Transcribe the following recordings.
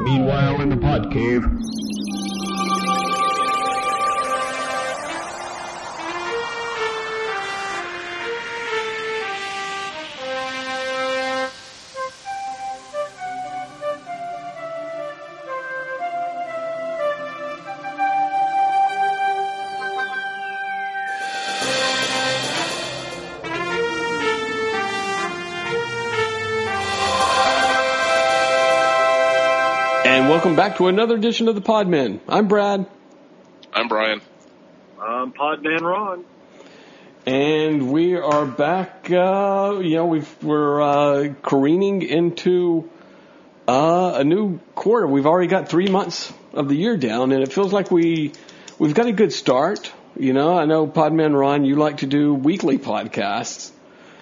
Meanwhile, in the pod cave. Welcome back to another edition of the Podmen. I'm Brad, I'm Brian. Um, Podman Ron. and we are back. Uh, you know, we've, we're uh, careening into uh, a new quarter. We've already got three months of the year down, and it feels like we we've got a good start. You know, I know Podman Ron, you like to do weekly podcasts.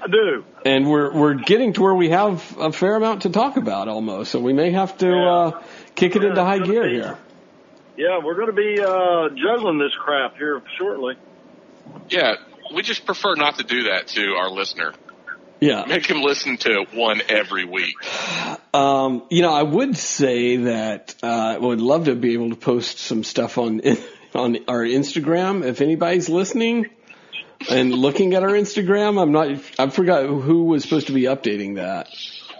I do. And we're we're getting to where we have a fair amount to talk about almost, so we may have to uh, kick it into high gear here. Yeah, we're going to be uh, juggling this crap here shortly. Yeah, we just prefer not to do that to our listener. Yeah, Make him listen to one every week. um, you know, I would say that uh, I would love to be able to post some stuff on on our Instagram if anybody's listening and looking at our Instagram. I'm not. I forgot who was supposed to be updating that.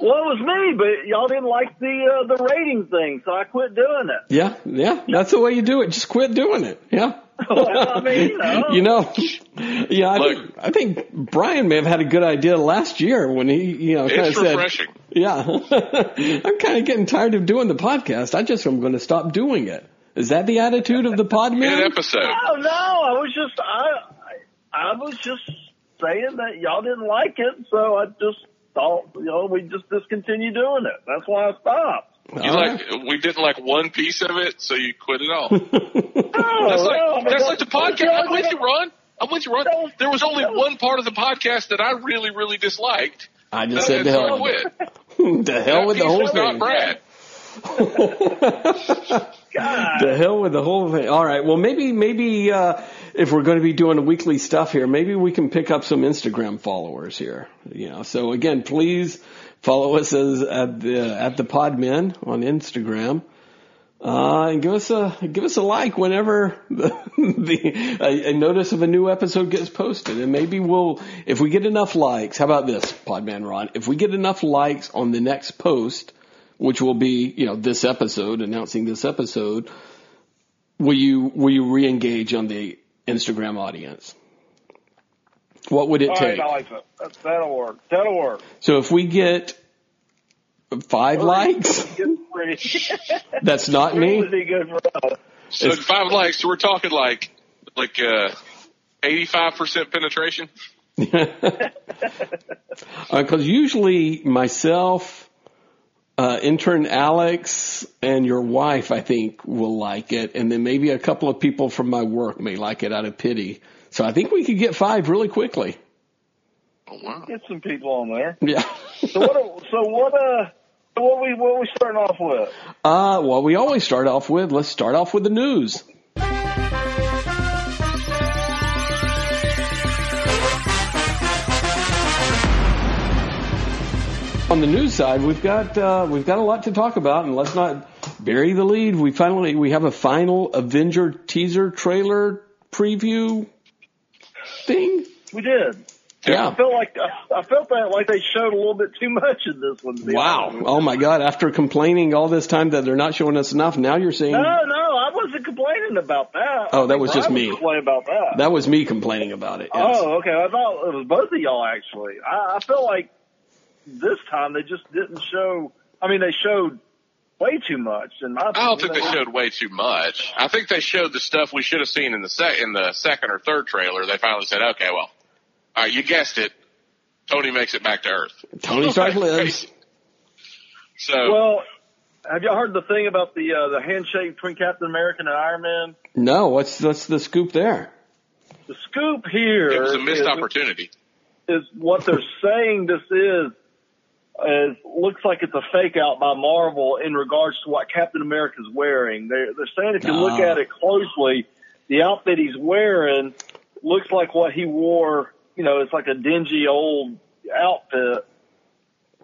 Well, it was me, but y'all didn't like the uh, the rating thing, so I quit doing it. Yeah, yeah, that's the way you do it. Just quit doing it. Yeah. Well, I mean, you know. you know, yeah, I Look. think, I think Brian may have had a good idea last year when he, you know, kind of said, refreshing. yeah, I'm kind of getting tired of doing the podcast. I just am going to stop doing it. Is that the attitude of the pod In an episode. Oh no, I was just I, I I was just saying that y'all didn't like it, so I just thought you know we just discontinue doing it. That's why I stopped. You All like we didn't like one piece of it, so you quit it all. Oh, That's well, like that's like the podcast. I'm with you, Ron. I'm with you, Ron. There was only one part of the podcast that I really, really disliked. I just And said to so I hell, quit. to hell with the whole piece was not thing. Brad. God. The hell with the whole thing. All right. Well, maybe maybe uh, if we're going to be doing weekly stuff here, maybe we can pick up some Instagram followers here. You know. So again, please follow us as at the at the Podmen on Instagram. Uh, and give us a give us a like whenever the, the a, a notice of a new episode gets posted, and maybe we'll if we get enough likes. How about this, Podman Ron? If we get enough likes on the next post, which will be you know this episode announcing this episode, will you will you re-engage on the Instagram audience? What would it All take? right, like that. That- That'll work. That'll work. So if we get five likes, Good for you. that's not Three me. would be good. So five likes. So we're talking like like uh, 85% penetration. Because usually myself, uh, intern Alex, and your wife, I think, will like it, and then maybe a couple of people from my work may like it out of pity. So I think we could get five really quickly. Oh wow. Get some people on there. Yeah. So what? So what? Uh, so what we what we starting off with? Uh, well, we always start off with, let's start off with the news. On the news side, we've got uh, we've got a lot to talk about, and let's not bury the lead. We finally we have a final Avenger teaser trailer preview thing. We did. Yeah. I felt like I, felt that like they showed a little bit too much in this one. Wow. honest Oh my God. After complaining all this time that they're not showing us enough, now you're saying. No, no, I wasn't complaining about that. Oh, that was just me. Complaining about that. that was me complaining about it. Yes. Oh, okay. I thought it was both of y'all actually. I, I felt like this time they just didn't show. I mean, they showed way too much. In my opinion. I don't think they showed way too much. I think they showed the stuff we should have seen in the sec- in the second or third trailer. They finally said, "Okay, well, all right, you guessed it. Tony makes it back to Earth." Tony Stark lives. So Well, have y'all heard the thing about the uh, the handshake between Captain America and Iron Man? No, what's what's the scoop there? The scoop here it was a missed is- opportunity. is what they're saying this is is looks like it's a fake out by Marvel in regards to what Captain America's wearing. They're they're saying if you look Ah. at it closely, the outfit he's wearing looks like what he wore. You know, it's like a dingy old outfit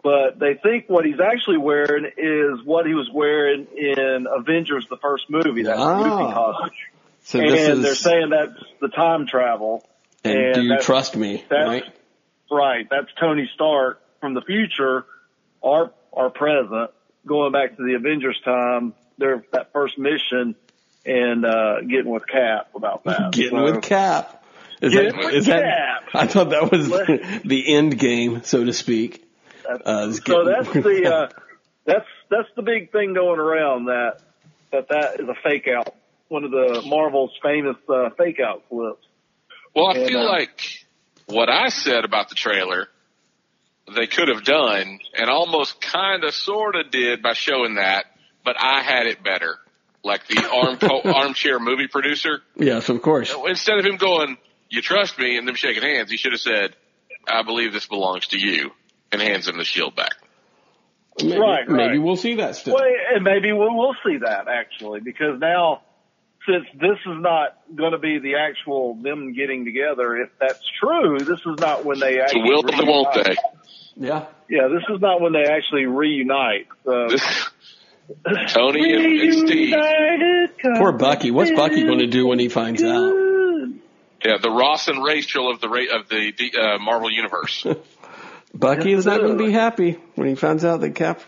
but they think what he's actually wearing is what he was wearing in Avengers, the first movie, that Ah. Luffy costume. So and this they're saying that's the time travel. and, and do you trust me? that's- Right? Right. That's Tony Stark from the future, our our present, going back to the Avengers time, their that first mission and uh getting with Cap about that. Getting So- with Cap. Is Getting that, with is that, Cap. I thought that was Let- the end game, so to speak. That's- Uh, so that's the uh, that's that's the big thing going around that that that is a fake out. One of the Marvel's famous uh, fake out clips. Well, I And, feel uh, like what I said about the trailer, they could have done and almost kind of sort of did by showing that, but I had it better. Like the arm armchair movie producer, Yes, of course. instead of him going, "You trust me," and them shaking hands, he should have said, "I believe this belongs to you," and hands him the shield back. Maybe, Right, maybe we'll see that still. Well, and maybe we'll, we'll see that actually because now, since this is not going to be the actual them getting together, if that's true, this is not when they So actually will they, won't they? Yeah. Yeah, this is not when they actually reunite. So. Tony and, and Steve. Poor Bucky. What's Bucky going to do when he finds out? Yeah, the Ross and Rachel of the of the uh, Marvel universe. Bucky is not going to be happy when he finds out that Cap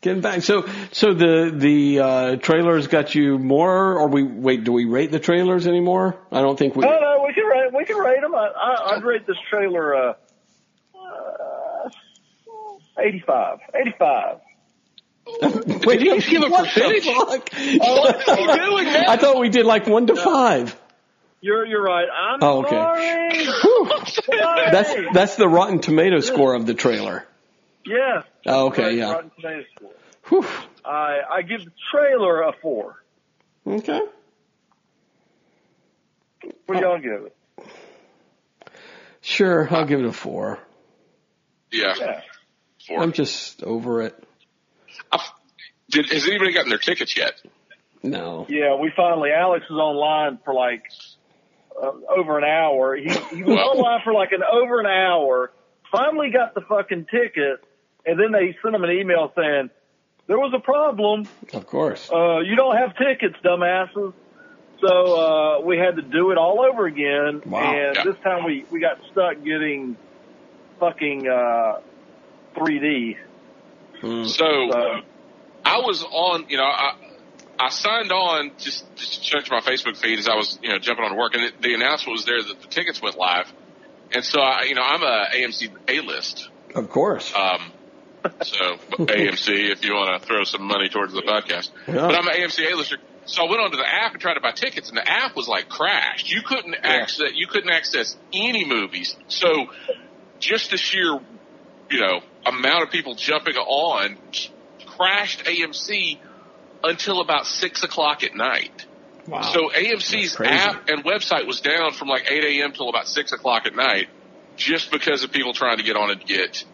getting back. So, so the the uh, trailers got you more, or we wait? Do we rate the trailers anymore? I don't think we. No, no, we can rate. We can rate them. I, I, I'd rate this trailer uh, 85. 85. Wait, Did he give a what the percentage? fuck? Oh, What's he doing, man? I thought we did like one to five. You're you're right. I'm Oh, okay. sorry. Whew. Sorry. That's that's the Rotten Tomato score of the trailer. yeah. Oh, okay, yeah. Rotten Tomatoes score. Whew. I I give the trailer a four. Okay. What do y'all give it? Sure, I'll give it a four. Yeah. Yeah. Four. I'm just over it. I- Did, has anybody gotten their tickets yet? No. Yeah, we finally. Alex was online for like uh, over an hour. He he was Well- online for like an over an hour. Finally got the fucking ticket, and then they sent him an email saying there was a problem. Of course. Uh, you don't have tickets, dumbasses. So uh, we had to do it all over again, Wow. and Yeah. this time we we got stuck getting fucking uh, 3D. Mm. So So I was on, you know, I I signed on just just to check my Facebook feed as I was, you know, jumping on to work, and it, the announcement was there that the tickets went live, and so I, you know, I'm a AMC A list, Of course. um, so AMC if you want to throw some money towards the podcast, Yeah. but I'm an AMC A lister. So I went onto the app and tried to buy tickets, and the app was like crashed. You couldn't access you couldn't access any movies. So just the sheer, you know, amount of people jumping on crashed AMC until about six o'clock at night. wow. So AMC's app and website was down from like 8 a.m. till about 6 o'clock at night just because of people trying to get on and get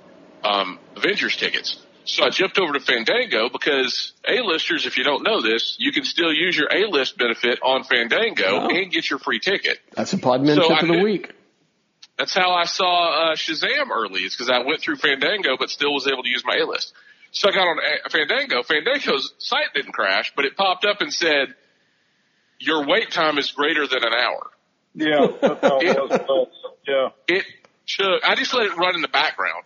um, Avengers tickets. So I jumped over to Fandango because A-listers, if you don't know this, you can still use your A-list benefit on Fandango Oh. and get your free ticket. That's a podmanship So of the knew- week. That's how I saw uh, Shazam early. It's because I went through Fandango, but still was able to use my A list. So I got on A- Fandango. Fandango's site didn't crash, but it popped up and said, "Your wait time is greater than an hour." yeah, it. Yeah. It took. I just let it run in the background.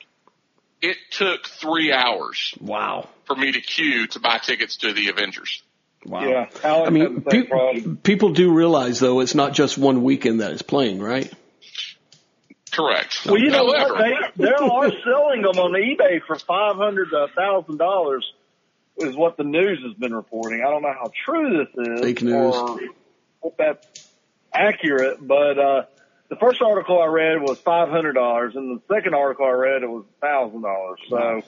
It took three hours Wow. for me to queue to buy tickets to the Avengers. Wow. Yeah, Alex I mean, had the same pe- people do realize though it's not just one weekend that it's playing, right? Correct. Well, you know what? However, They they are selling them on eBay for five hundred to thousand dollars. Is what the news has been reporting. I don't know how true this is Fake news. or if that's accurate, but uh, the first article I read was five hundred dollars, and the second article I read it was thousand dollars. So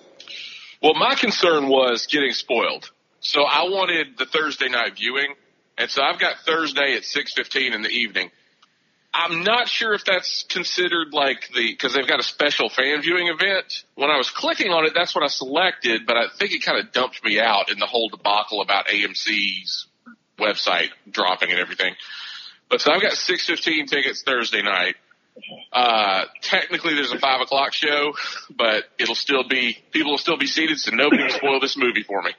Well, my concern was getting spoiled. So I wanted the Thursday night viewing, and so I've got Thursday at six fifteen in the evening. I'm not sure if that's considered like the because they've got a special fan viewing event. When I was clicking on it, that's what I selected, but I think it kind of dumped me out in the whole debacle about AMC's website dropping and everything. But so I've got six fifteen tickets Thursday night. Uh, technically, there's a five o'clock show, but it'll still be people will still be seated, so nobody will spoil this movie for me.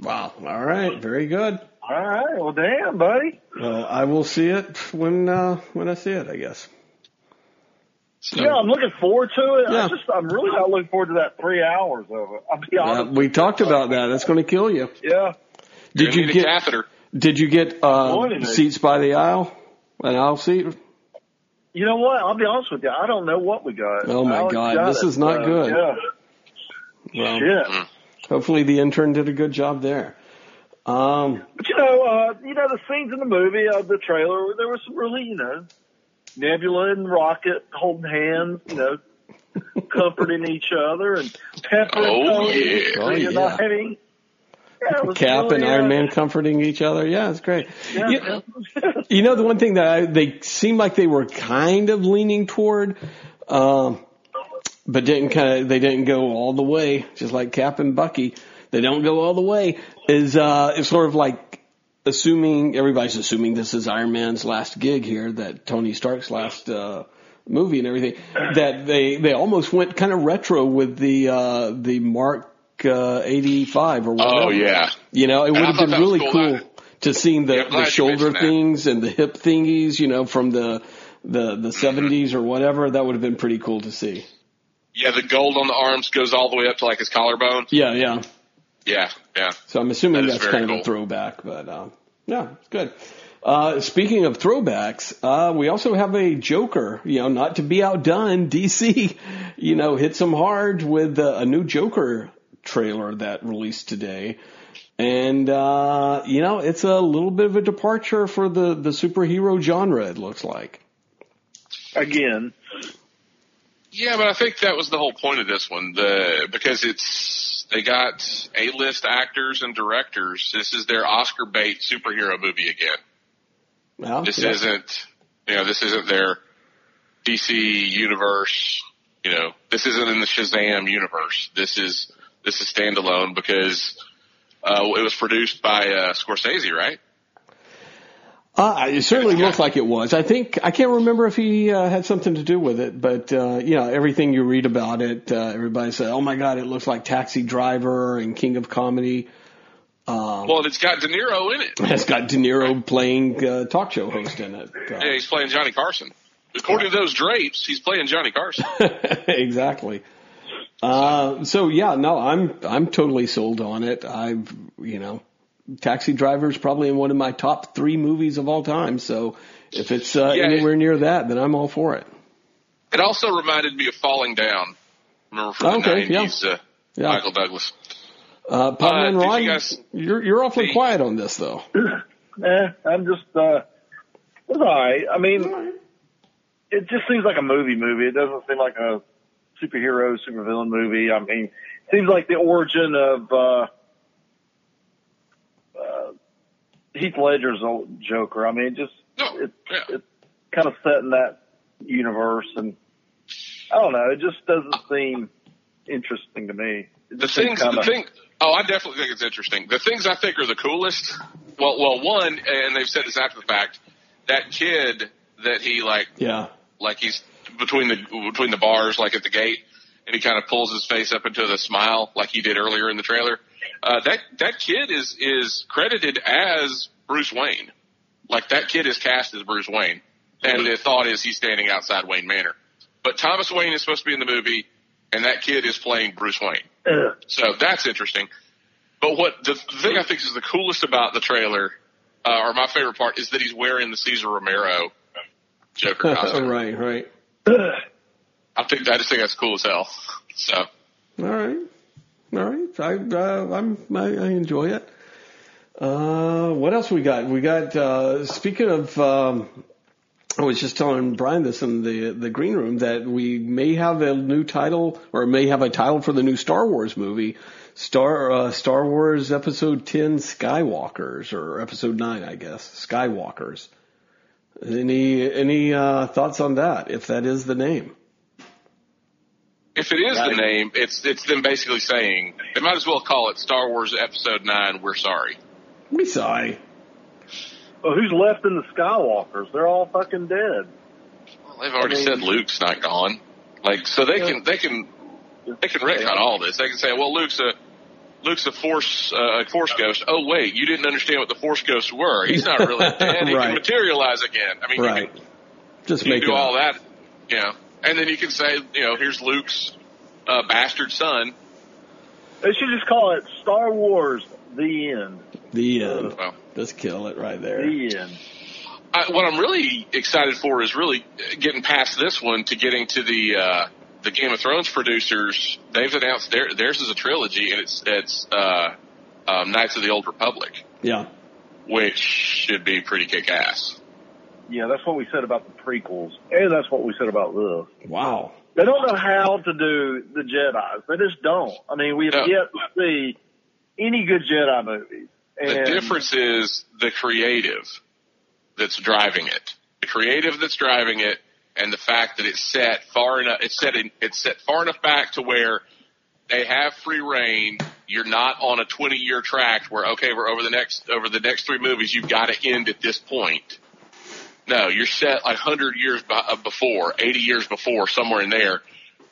Wow. All right. Very good. All right. Well, damn, buddy. Well, I will see it when uh, when I see it. I guess. So, Yeah, I'm looking forward to it. Yeah. I just, I'm really not looking forward to that three hours of it. I'll be honest. we talked about that. That's going to kill you. yeah. Did you're you gonna need get catheter? Did you get uh, What is it? seats by the aisle? An aisle seat? You know what? I'll be honest with you. I don't know what we got. Oh, my Alex God. This it. is not Uh, good. Yeah. Well, Shit. hopefully the intern did a good job there. Um, But you know, uh, you know the scenes in the movie of the trailer. There was some really, you know, Nebula and Rocket holding hands, you know, comforting each other, and Pepper Oh, and Tony yeah. Oh, yeah. reuniting. Yeah, Cap really, and Iron uh, Man comforting each other. Yeah, it's great. Yeah, You- yeah. You know, the one thing that I, they seemed like they were kind of leaning toward, um, but didn't kind of, they didn't go all the way, just like Cap and Bucky. They don't go all the way is, uh, it's sort of like assuming, everybody's assuming this is Iron Man's last gig here, that Tony Stark's last, uh, movie and everything, that they, they almost went kind of retro with the, uh, the Mark, uh, 85 or whatever. Oh yeah, You know, it would have been really cool. cool to seeing the, Yeah, the shoulder things and the hip thingies, you know, from the the the seventies or whatever. That would have been pretty cool to see. yeah. The gold on the arms goes all the way up to like his collarbone. Yeah, yeah. Yeah, yeah. So I'm assuming That is that's very kind of a throwback, but uh, yeah, it's good. Uh, speaking of throwbacks, uh, we also have a Joker, you know, not to be outdone, DC, you know, hit some hard with uh, a new Joker trailer that released today. And, uh, you know, it's a little bit of a departure for the, the superhero genre, it looks like. Again, Yeah, but I think that was the whole point of this one. The because it's they got A list actors and directors. This is their Oscar bait superhero movie again. Well, This yeah. isn't you know, this isn't their DC universe, you know, this isn't in the Shazam universe. This is this is standalone because uh it was produced by uh Scorsese, right? Uh, it certainly looked like it was. I think I can't remember if he uh, had something to do with it, but uh, you know everything you read about it, uh, everybody said, "Oh my God, it looks like Taxi Driver and King of Comedy." Um, Well, it's got De Niro in it. it's got De Niro playing uh, talk show host in it. Uh, Yeah, he's playing Johnny Carson. According to those drapes, he's playing Johnny Carson. exactly. Uh, so yeah, no, I'm I'm totally sold on it. I've you know, Taxi Driver is probably in one of my top three movies of all time. So if it's uh, Yeah, anywhere near that, then I'm all for it. It also reminded me of Falling Down. Remember from the Okay, yeah. 90s, uh, Yeah. Michael Douglas. Uh, Podman Uh, did Ron, you guys you're you're awfully see- quiet on this though. eh, I'm just, uh, it's alright. I mean, it just seems like a movie movie. It doesn't seem like a superhero, supervillain movie. I mean, it seems like the origin of, uh, Heath Ledger's old Joker. I mean, just, No, it, yeah. it's kind of set in that universe and I don't know. It just doesn't seem interesting to me. It The things, kinda- the thing, oh, I definitely think it's interesting. The things I think are the coolest, well, well, one, and they've said this after the fact, that kid that he like, Yeah. like he's between the, between the bars, like at the gate, and he kind of pulls his face up into the smile like he did earlier in the trailer. Uh, that, that kid is, is credited as Bruce Wayne. Like that kid is cast as Bruce Wayne. And the thought is he's standing outside Wayne Manor. But Thomas Wayne is supposed to be in the movie, and that kid is playing Bruce Wayne. Ugh. So that's interesting. But what the thing I think is the coolest about the trailer, uh, or my favorite part, is that he's wearing the Cesar Romero Joker costume. right, right. I think I just think that's cool as hell. So All right, all right. I uh, I'm I, I enjoy it. Uh, what else we got? We got uh, speaking of. Um, I was just telling Brian this in the the green room that we may have a new title or may have a title for the new Star Wars movie, Star uh, Star Wars Episode Ten Skywalkers or Episode Nine, I guess Skywalkers. Any any uh, thoughts on that? If that is the name. If it is the name, it's it's them basically saying they might as well call it Star Wars Episode Nine. We're sorry. We sigh. Well, who's left in the Skywalkers? They're all fucking dead. Well, They've already I mean- said Luke's not gone. Like, so they Yeah. can they can they can retcon all this. They can say, well, Luke's a Luke's a force uh, a force ghost. Oh wait, you didn't understand what the force ghosts were. He's not really dead. He Right. can materialize again. I mean, Right. you can, Just you make can do it all up. that, you know, and then you can say, you know, here's Luke's uh, bastard son. They should just call it Star Wars: The End. the end. Well, Just kill it right there. The End. I, what I'm really excited for is really getting past this one to getting to the uh, the Game of Thrones producers. They've announced their, theirs is a trilogy, and it's it's uh, um, Knights of the Old Republic, Yeah. which should be pretty kick ass. Yeah, that's what we said about the prequels, and that's what we said about this. Wow. They don't know how to do the Jedi's. They just don't. I mean, we have No. yet to see any good Jedi movies. The difference is the creative that's driving it. The creative that's driving it, and the fact that it's set far enough. It's set in, it's set far enough back to where they have free reign. You're not on a 20 year track where okay, we're over the next over the next three movies. You've got to end at this point. No, you're set like 100 years uh, before, 80 years before, somewhere in there,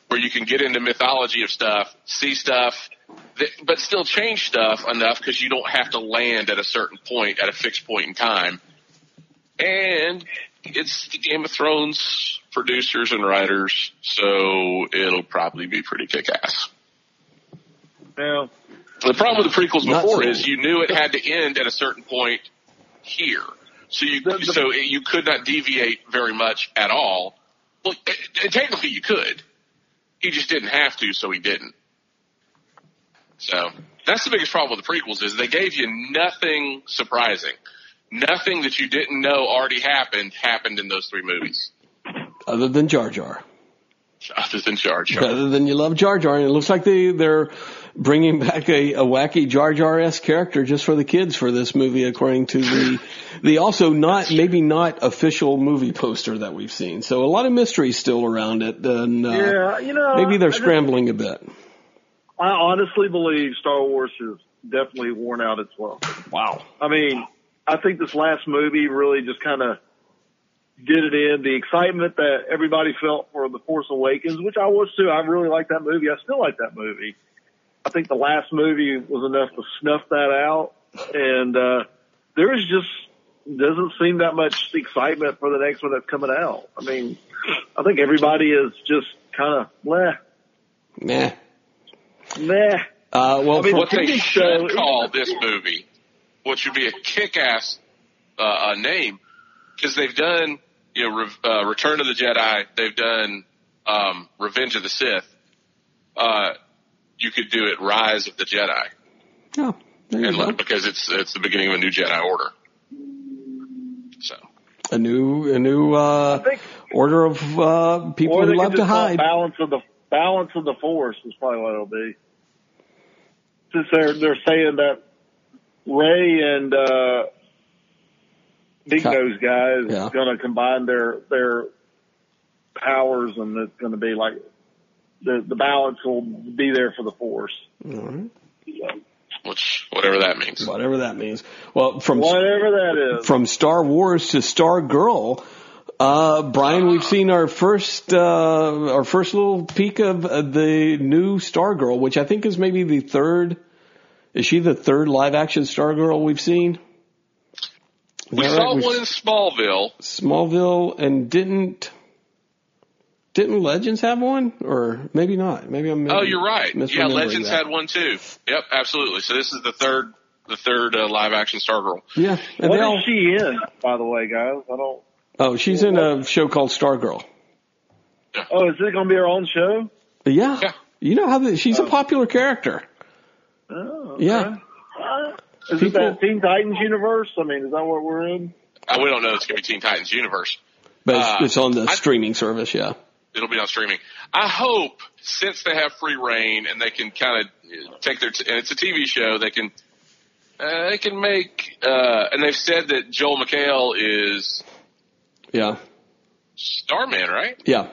where you can get into mythology of stuff, see stuff, that, but still change stuff enough because you don't have to land at a certain point at a fixed point in time. And it's the Game of Thrones producers and writers, so it'll probably be pretty kick ass. now, The problem with the prequels before so. is you knew it had to end at a certain point here, so you The- the- so you could not deviate very much at all. Well, eh, eh, technically you could. He just didn't have to, so he didn't. So that's the biggest problem with the prequels is they gave you nothing surprising, nothing that you didn't know already happened happened in those three movies, Other than Jar Jar. Other than Jar Jar. Other than you love Jar Jar, and it looks like they they're bringing back a, a wacky Jar Jar esque character just for the kids for this movie, according to the the also not maybe not official movie poster that we've seen. So a lot of mystery still around it, and uh, yeah, you know, maybe they're I just- scrambling a bit. I honestly believe Star Wars has definitely worn out its welcome. Wow. I mean, I think this last movie really just kind of did it in the excitement that everybody felt for The Force Awakens, which I was too. I really like that movie. I still like that movie. I think the last movie was enough to snuff that out, and uh, there is just doesn't seem that much excitement for the next one that's coming out. I mean, I think everybody is just kind of meh, Nah. meh. Uh, well, I mean, for- what they TV should show- call this movie, which would be a kick-ass uh, uh, name, because they've done you know Re- uh, Return of the Jedi, they've done um, Revenge of the Sith. Uh, you could do it Rise of the Jedi, oh, there you and go. look, because it's it's the beginning of a new Jedi Order. So a new a new uh, think order of uh, people who love to just call hide. balance of the balance of the force is probably what it'll be. Since they're they're saying that Rey and uh, Big Cut. Nose guy is Yeah. going to combine their their powers, and it's going to be like the the balance will be there for the force. All right. which whatever that means. Whatever that means. Well, from Whatever that is. from Star Wars to Star Girl, uh, Brian, we've seen our first uh, our first little peek of uh, the new Star Girl, which I think is maybe the third. Is she the third live action Star Girl we've seen? Is We that saw right? We've- one in Smallville. Smallville, and didn't didn't Legends have one, or maybe not? Maybe I'm. Oh, you're right. Yeah, Legends that. had one too. Yep, absolutely. So this is the third the third uh, live action Stargirl. Yeah, and What they is she in, by the way, guys? I don't. Oh, she's in a show called Stargirl. Oh, is it going to be her own show? Yeah. Yeah. You know how the, she's a popular character. Oh, okay. Yeah. Is People- it that Teen Titans universe? I mean, is that what we're in? Uh, we don't know. It's going to be Teen Titans Universe. But it's, Uh, it's on the I- streaming service, yeah. It'll be on streaming. I hope since they have free reign and they can kind of take their t- and it's a TV show, they can uh, they can make uh, and they've said that Joel McHale is Yeah. Starman, right? Yeah.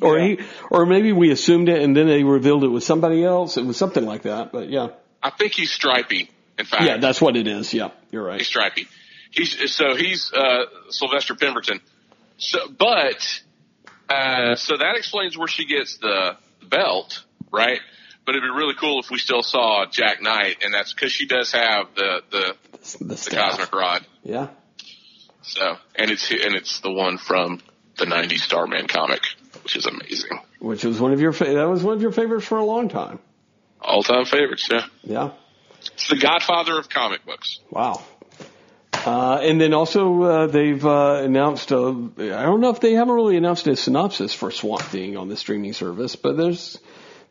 Or Yeah. he, or maybe we assumed it and then they revealed it was somebody else. It was something like that, but yeah. I think he's Stripey. In fact, Yeah, that's what it is. Yeah, you're right. he's right. Stripey. He's so he's uh, Sylvester Pemberton. So, but uh, so that explains where she gets the belt, right? But it'd be really cool if we still saw Jack Knight, and that's because she does have the the, The the staff. cosmic rod. Yeah. So, and it's and it's the one from the '90s Starman comic, which is amazing. Which was one of your that was one of your favorites for a long time. All time favorites, yeah. Yeah. It's the Godfather of comic books. Wow. Uh, and then also uh, they've uh, announced. A, I don't know if they haven't really announced a synopsis for Swamp Thing on the streaming service, but there's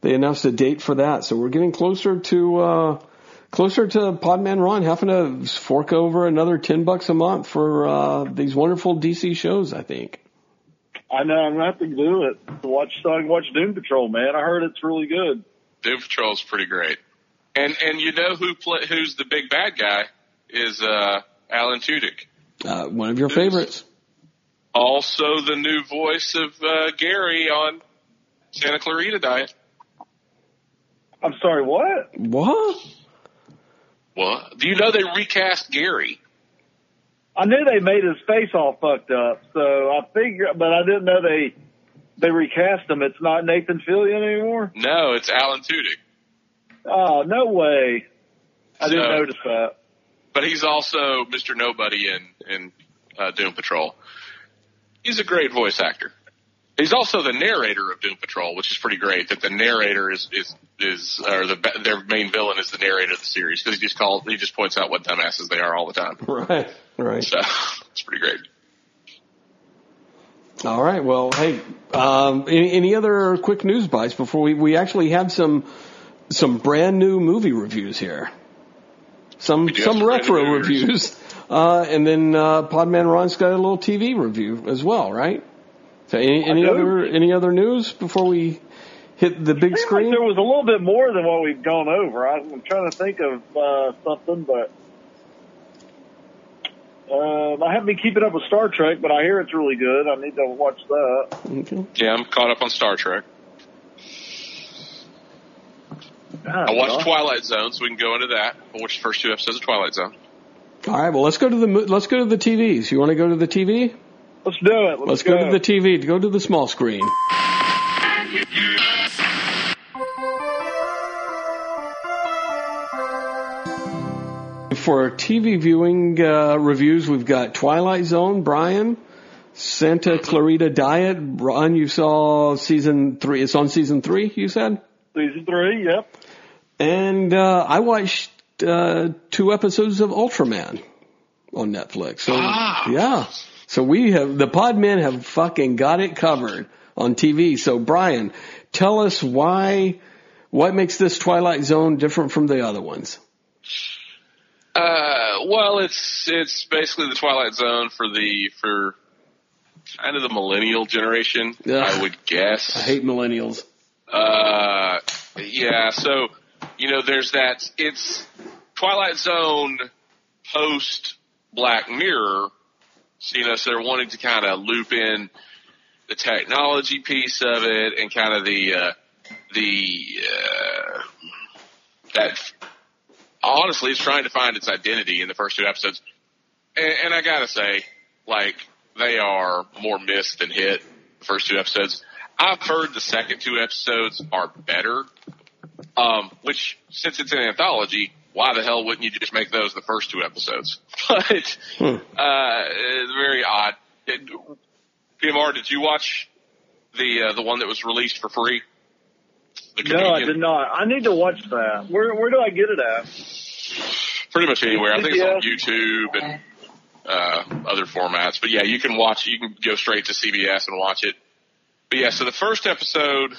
they announced a date for that. So we're getting closer to uh, closer to Podman Ron having to fork over another ten bucks a month for uh, these wonderful DC shows. I think. I know I'm gonna have to do it to watch. So watch Doom Patrol, man. I heard it's really good. Doom Patrol is pretty great. And and you know who play, who's the big bad guy is uh, Alan Tudyk. Uh, one of your favorites. Also the new voice of uh, Gary on Santa Clarita Diet. I'm sorry, what? What? What? Do you know they recast Gary? I knew they made his face all fucked up, so I figured, but I didn't know they they recast him. It's not Nathan Fillion anymore. No, it's Alan Tudyk. Oh, no way! I didn't notice that. But he's also Mr. Nobody in in uh, Doom Patrol. He's a great voice actor. He's also the narrator of Doom Patrol, which is pretty great. That the narrator is is is or the their main villain is the narrator of the series because he just calls he just points out what dumbasses they are all the time. Right. Right. So it's pretty great. All right. Well, hey, um, any, any other quick news bites before we, we actually have some some brand new movie reviews here. Some do some some retro reviews. reviews, uh, and then uh, Podman Ron's got a little TV review as well, right? So any, any other any other news before we hit the big Seems like screen? there was a little bit more than what we've gone over. I'm trying to think of uh, something, but um, I haven't been keeping up with Star Trek, but I hear it's really good. I need to watch that. Okay. Yeah, I'm caught up on Star Trek. God, I watched gosh. Twilight Zone, so we can go into that. I watched the first two episodes of Twilight Zone. All right. Well, let's go to the let's go to the TVs. You want to go to the TV? Let's do it. Let's, Let's go to the TV. Go to the small screen. For TV viewing uh, reviews, we've got Twilight Zone, Brian, Santa Clarita Diet. Ron, you saw season three. It's on season three, you said? season three. Yep. And uh, I watched uh, two episodes of Ultraman on Netflix. So Ah. yeah, so we have the Podmen have fucking got it covered on TV. So Brian, tell us why, what makes this Twilight Zone different from the other ones? Uh, well, it's it's basically the Twilight Zone for the for kind of the millennial generation, Yeah. I would guess. I hate millennials. Uh, yeah. So you know, there's that. It's Twilight Zone post Black Mirror. So, you know, so they're wanting to kind of loop in the technology piece of it and kind of the uh, the uh, that honestly it's trying to find its identity in the first two episodes. And, and I gotta say, like they are more missed than hit. The first two episodes. I've heard the second two episodes are better. Um, which since it's an anthology, why the hell wouldn't you just make those the first two episodes? But Hmm. uh, it's very odd. It, PMR, did you watch the uh, the one that was released for free? The No, I did not. I need to watch that. Where Where do I get it at? Pretty much anywhere. I think it's on YouTube and uh, other formats. But yeah, you can watch. You can go straight to CBS and watch it. But yeah, so the first episode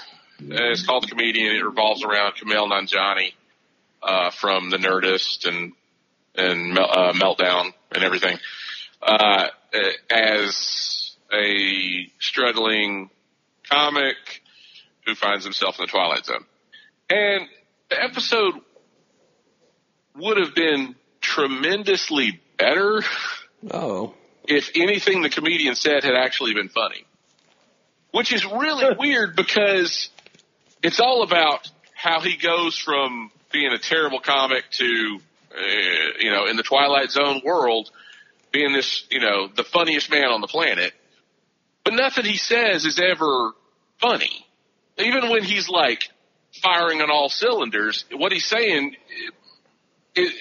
uh, is called The Comedian. It revolves around Kumail Nanjiani uh, from The Nerdist and and uh, Meltdown and everything uh, as a struggling comic who finds himself in the Twilight Zone. And the episode would have been tremendously better Oh, if anything the comedian said had actually been funny. Which is really weird because it's all about how he goes from being a terrible comic to, uh, you know, in the Twilight Zone world, being this, you know, the funniest man on the planet. but nothing he says is ever funny. Even when he's like firing on all cylinders, what he's saying is,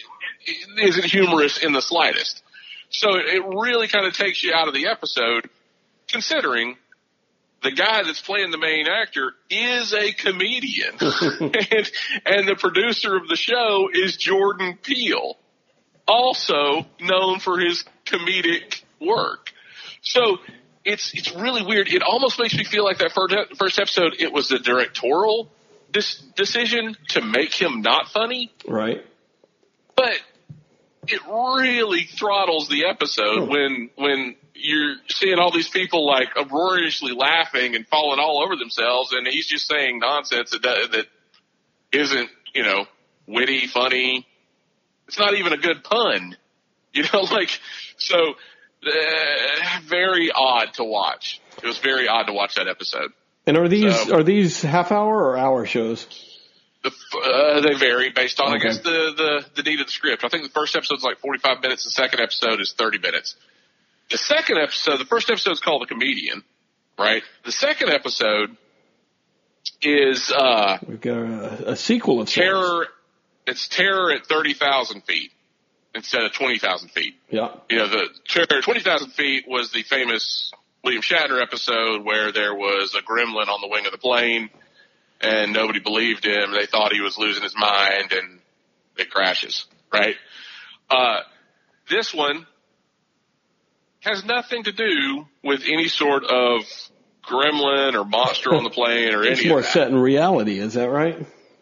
isn't humorous in the slightest. So it really kind of takes you out of the episode, considering the guy that's playing the main actor is a comedian, and, and the producer of the show is Jordan Peele, also known for his comedic work. So it's it's really weird. It almost makes me feel like that first first episode. It was a directorial this decision to make him not funny, Right. but it really throttles the episode hmm. when when you're seeing all these people like uproariously laughing and falling all over themselves, and he's just saying nonsense that that isn't you know witty, funny. It's not even a good pun, you know. Like so, uh, very odd to watch. It was very odd to watch that episode. And are these So- are these half hour or hour shows? The, uh, they vary based on, I guess, the, the, the need of the script. I think the first episode's like 45 minutes. The second episode is 30 minutes. The second episode, the first episode is called The Comedian, right? The second episode is, uh, We've got a, a sequel of terror, it's terror at 30,000 feet instead of 20,000 feet. Yeah. You know, the terror at 20,000 feet was the famous William Shatner episode where there was a gremlin on the wing of the plane and nobody believed him. They thought he was losing his mind and it crashes, right? Uh, this one has nothing to do with any sort of gremlin or monster on the plane or anything. It's any more of that. set in reality, is that right?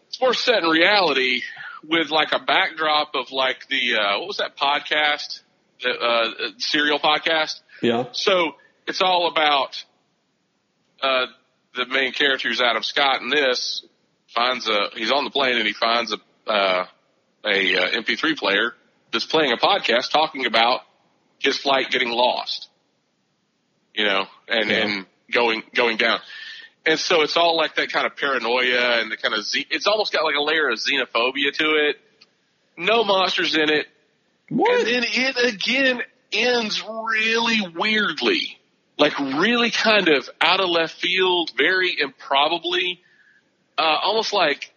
It's more set in reality with like a backdrop of like the, uh, what was that podcast? The, uh, serial podcast? Yeah. So it's all about uh, the main character who's Adam Scott in this finds a he's on the plane and he finds a uh, a uh, MP3 player that's playing a podcast talking about his flight getting lost, you know, and Yeah. and going going down. And so it's all like that kind of paranoia and the kind of ze- it's almost got like a layer of xenophobia to it. No monsters in it. What? And then it again ends really weirdly. Like really kind of out of left field, very improbably. Uh, almost like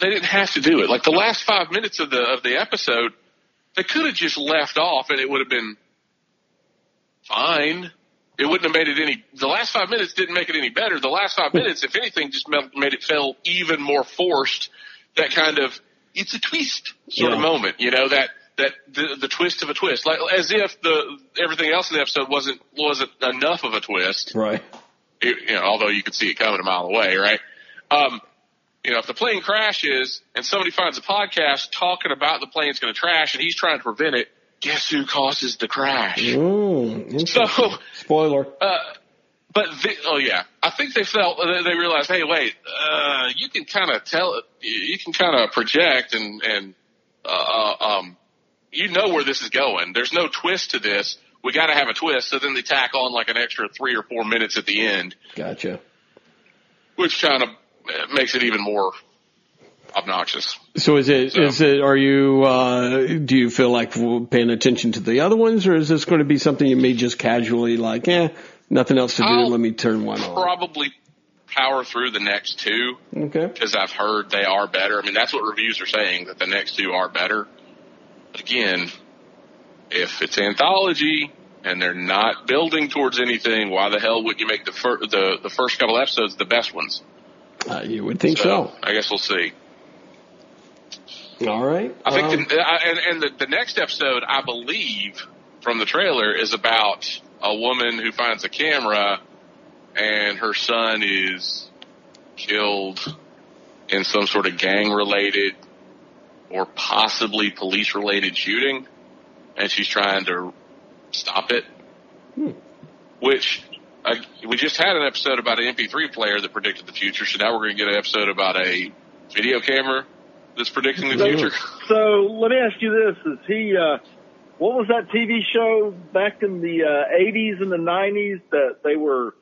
they didn't have to do it. Like the last five minutes of the of the episode, they could have just left off and it would have been fine. It wouldn't have made it any. The last five minutes didn't make it any better. The last five minutes, if anything, just made it feel even more forced. That kind of it's a twist sort of moment, you know that that the, the twist of a twist, like as if the everything else in the episode wasn't wasn't enough of a twist. Right. It- you know, although you could see it coming a mile away, right? Um, you know, if the plane crashes and somebody finds a podcast talking about the plane's going to crash and he's trying to prevent it, guess who causes the crash? Mm, interesting. So, Spoiler. uh, but the, oh yeah, I think they felt they they realized, hey, wait, uh, you can kind of tell, you can kind of project and and uh, um, you know where this is going. There's no twist to this. We got to have a twist. So then they tack on like an extra three or four minutes at the end, Gotcha. which kind of uh, makes it even more obnoxious. So is it is So- it are you uh do you feel like paying attention to the other ones or is this going to be something you may just casually like, eh, nothing else to do, I'll let me turn one on. Probably power through the next two Okay. because I've heard they are better. I mean, that's what reviews are saying that the next two are better. But again, if it's anthology and they're not building towards anything, why the hell would you make the fir- the the first couple episodes the best ones? Uh, you would think so. I guess we'll see. All right. I think, Um, the, I, and, and the, the next episode, I believe, from the trailer, is about a woman who finds a camera, and her son is killed in some sort of gang-related or possibly police-related shooting, and she's trying to stop it. Hmm. Which uh, we just had an episode about an MP3 player that predicted the future, so now we're going to get an episode about a video camera that's predicting the So- future. So let me ask you this: Is he? Uh, what was that TV show back in the uh, '80s and the '90s that they were?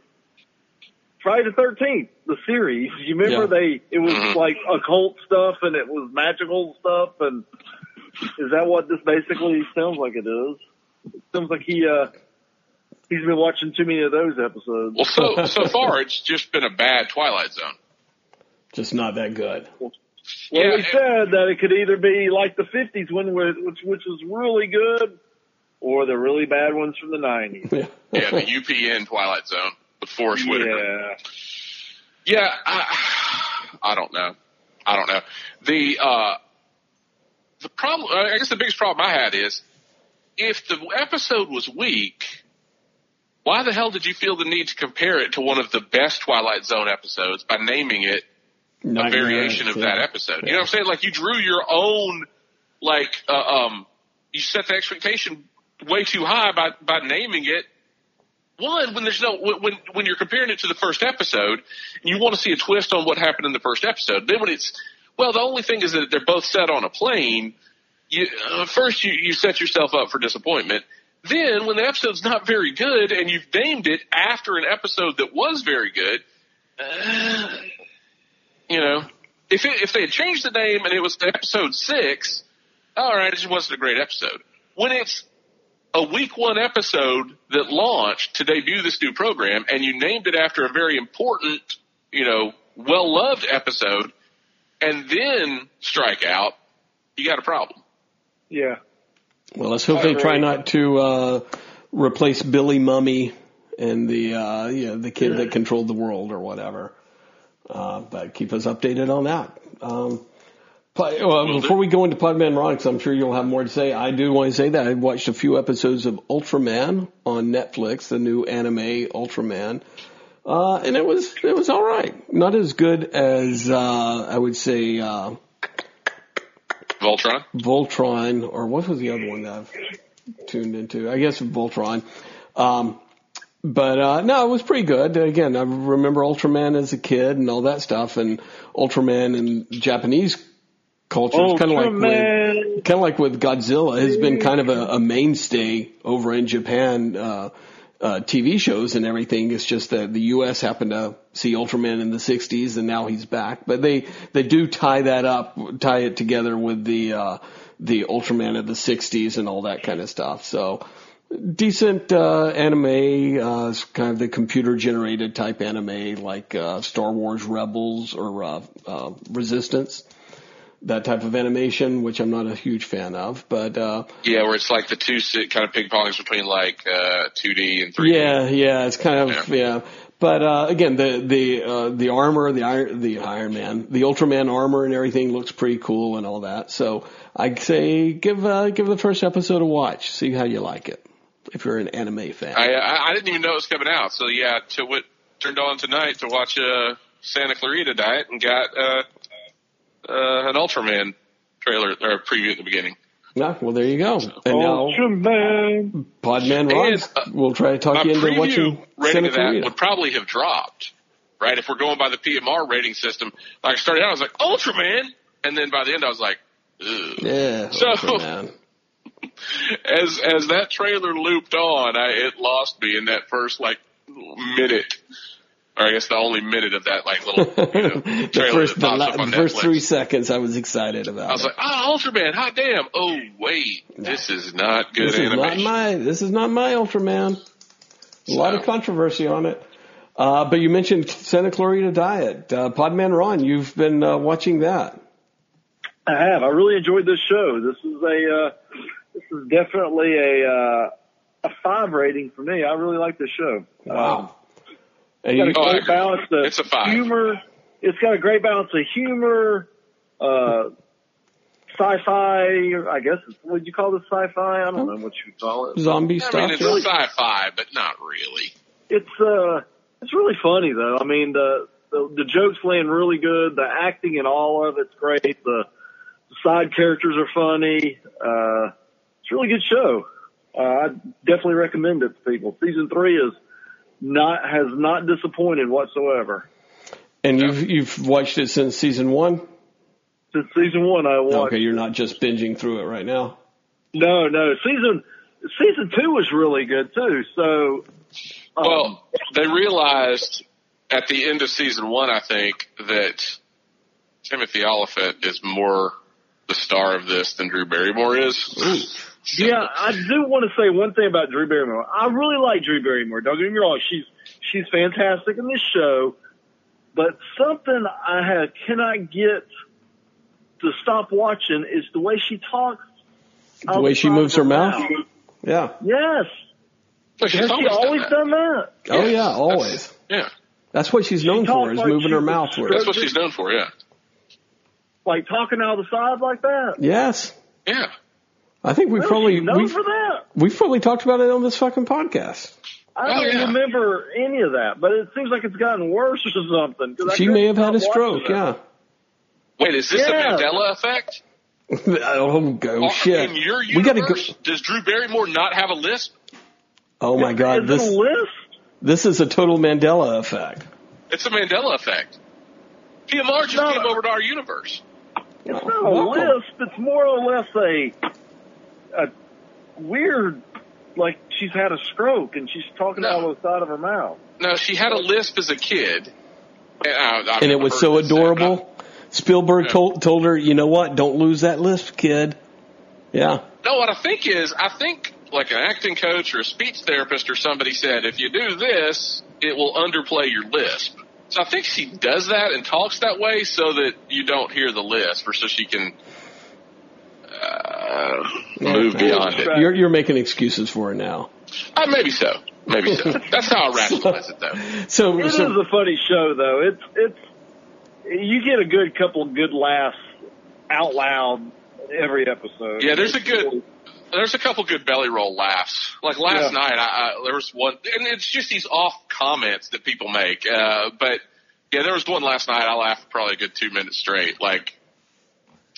Friday the Thirteenth, the series. You remember Yeah. they? It was Mhm. like occult stuff and it was magical stuff. And is that what this basically sounds like? It is. It sounds like he uh, he's been watching too many of those episodes. Well, so so far it's just been a bad Twilight Zone. Just not that good. Well, Yeah, he said that it could either be like the '50s one, where- which which was really good, or the really bad ones from the '90s. Yeah. Yeah, the UPN Twilight Zone with Forest Whitaker. Yeah, Yeah, I, I don't know. I don't know. The uh, the problem, I guess, the biggest problem I had is if the episode was weak, why the hell did you feel the need to compare it to one of the best Twilight Zone episodes by naming it a variation of yeah. that episode? You know what I'm saying? Like you drew your own, like, uh, um, you set the expectation way too high by by naming it one when there's no when when you're comparing it to the first episode you want to see a twist on what happened in the first episode then when it's well the only thing is that they're both set on a plane you uh, first you you set yourself up for disappointment then when the episode's not very good and you've named it after an episode that was very good uh, you know if it, if they had changed the name and it was episode six all right it just wasn't a great episode when it's a week one episode that launched to debut this new program and you named it after a very important, you know, well loved episode and then strike out, you got a problem. yeah. Well, let's hope they try not to uh, replace Billy Mumy and the uh, you know, the kid that controlled the world or whatever. Uh, but keep us updated on that. Um, but, well, Will do. before we go into Podman Ron, because I'm sure you'll have more to say, I do want to say that I watched a few episodes of Ultraman on Netflix, the new anime Ultraman, uh, and it was it was all right. Not as good as uh, I would say. Voltron? Voltron, or what was the other one that I've tuned into? I guess Voltron. Um, but uh, no, it was pretty good. Again, I remember Ultraman as a kid and all that stuff, and Ultraman in Japanese culture is kind of like with, kind of like with Godzilla has been kind of a, a mainstay over in Japan. Uh, uh, TV shows and everything. It's just that the U.S. happened to see Ultraman in the '60s, and now he's back. But they they do tie that up, tie it together with the uh, the Ultraman of the '60s and all that kind of stuff. So decent uh, anime, uh, kind of the computer generated type anime like uh, Star Wars Rebels or uh, uh, Resistance. That type of animation, which I'm not a huge fan of, but uh, Yeah, where it's like the two kind of ping pongs between like uh, 2D and 3D. Yeah, yeah, it's kind of yeah. But uh, again, the the uh, the armor, the Iron the Iron Man, the Ultraman armor and everything looks pretty cool and all that. So I'd say give uh, give the first episode a watch, see how you like it. If you're an anime fan, I, I I didn't even know it was coming out. So yeah, to what turned on tonight to watch uh, Santa Clarita Diet and got uh, uh, an Ultraman trailer or preview at the beginning. yeah, well there you go. And now Ultraman. Podman Ron, uh, we'll try to talk My you into preview watching rating Santa of that would probably have dropped, right? If we're going by the PMR rating system, like I started out, I was like Ultraman, and then by the end, I was like, Ugh. Yeah, So- Ultraman. as as that trailer looped on, I it lost me in that first like minute, or I guess the only minute of that like little you know, the trailer first that the, pops la- up on the first Netflix. three seconds, I was excited about. I was it. like, oh, Ultraman, hot damn! Oh wait, this is not good this is not my this is not my Ultraman. A lot of controversy on it. Uh, but you mentioned Santa Clarita Diet. Uh, Podman Ron, you've been uh, watching that. I have. I really enjoyed this show. This is a uh, this is definitely a uh, a five rating for me. I really like this show. Um, And it's you, got a Oh, great agree. balance of It's a five. humor. It's got a great balance of humor, uh, sci-fi. I guess it's, would you call this sci-fi? I don't know what you call it. zombie I stuff. mean, it's yeah. sci-fi, but not really. It's uh, it's really funny though. I mean, the the, the jokes land really good. The acting in all of it's great. The, the side characters are funny. Uh, it's a really good show. Uh, I definitely recommend it to people. Season three is not has not disappointed whatsoever. And you've you've watched it since season one. Since season one, I watched. Okay, you're not just binging through it right now. No, no, season season two was really good too. So, um, Well, they realized at the end of season one, I think, that Timothy Olyphant is more the star of this than Drew Barrymore is. Yeah, I do want to say one thing about Drew Barrymore. I really like Drew Barrymore. Don't get me wrong; she's she's fantastic in this show. But something I have, cannot get to stop watching is the way she talks. The way she moves her mouth. Yeah. Yes. But she's Has she always that. done that? Oh Yeah, yeah, that's- always. Yeah, That's what she's known talks for is like moving her mouth weird. that's what she's known for. Yeah, Like talking out of the side like that? Yes. yeah. I think we probably we've, for that. we've probably talked about it on this fucking podcast. I Oh, don't yeah. remember any of that, but it seems like it's gotten worse or something. She may have had a stroke, watching yeah. Wait, is this Yeah. a Mandela effect? oh, go oh, Or- shit. In your we gotta go. universe, does Drew Barrymore not have a lisp? Oh my god, Is this a list? this is a total Mandela effect. It's a Mandela effect. Pia Mar just No. came over to our universe. It's not a Welcome. lisp. It's more or less a a weird, like she's had a stroke and she's talking No. out of the side of her mouth. No, she had a lisp as a kid, and, I, I've And it was so this said, adorable. Spielberg Yeah. told told her, you know what? Don't lose that lisp, kid. Yeah. No, what I think is, I think like an acting coach or a speech therapist or somebody said, if you do this, it will underplay your lisp. So I think she does that and talks that way so that you don't hear the lisp, or so she can uh, move beyond it. You're you're making excuses for it now. Uh, maybe so. Maybe so. That's how I rationalize it, though. So, It is so a funny show though. It's it's you get a good couple good laughs out loud every episode. Yeah, there's a good, there's a couple good belly roll laughs. Like last Yeah. night, I, I there was one, and it's just these off comments that people make. Uh, but yeah, there was one last night. I laughed probably a good two minutes straight. Like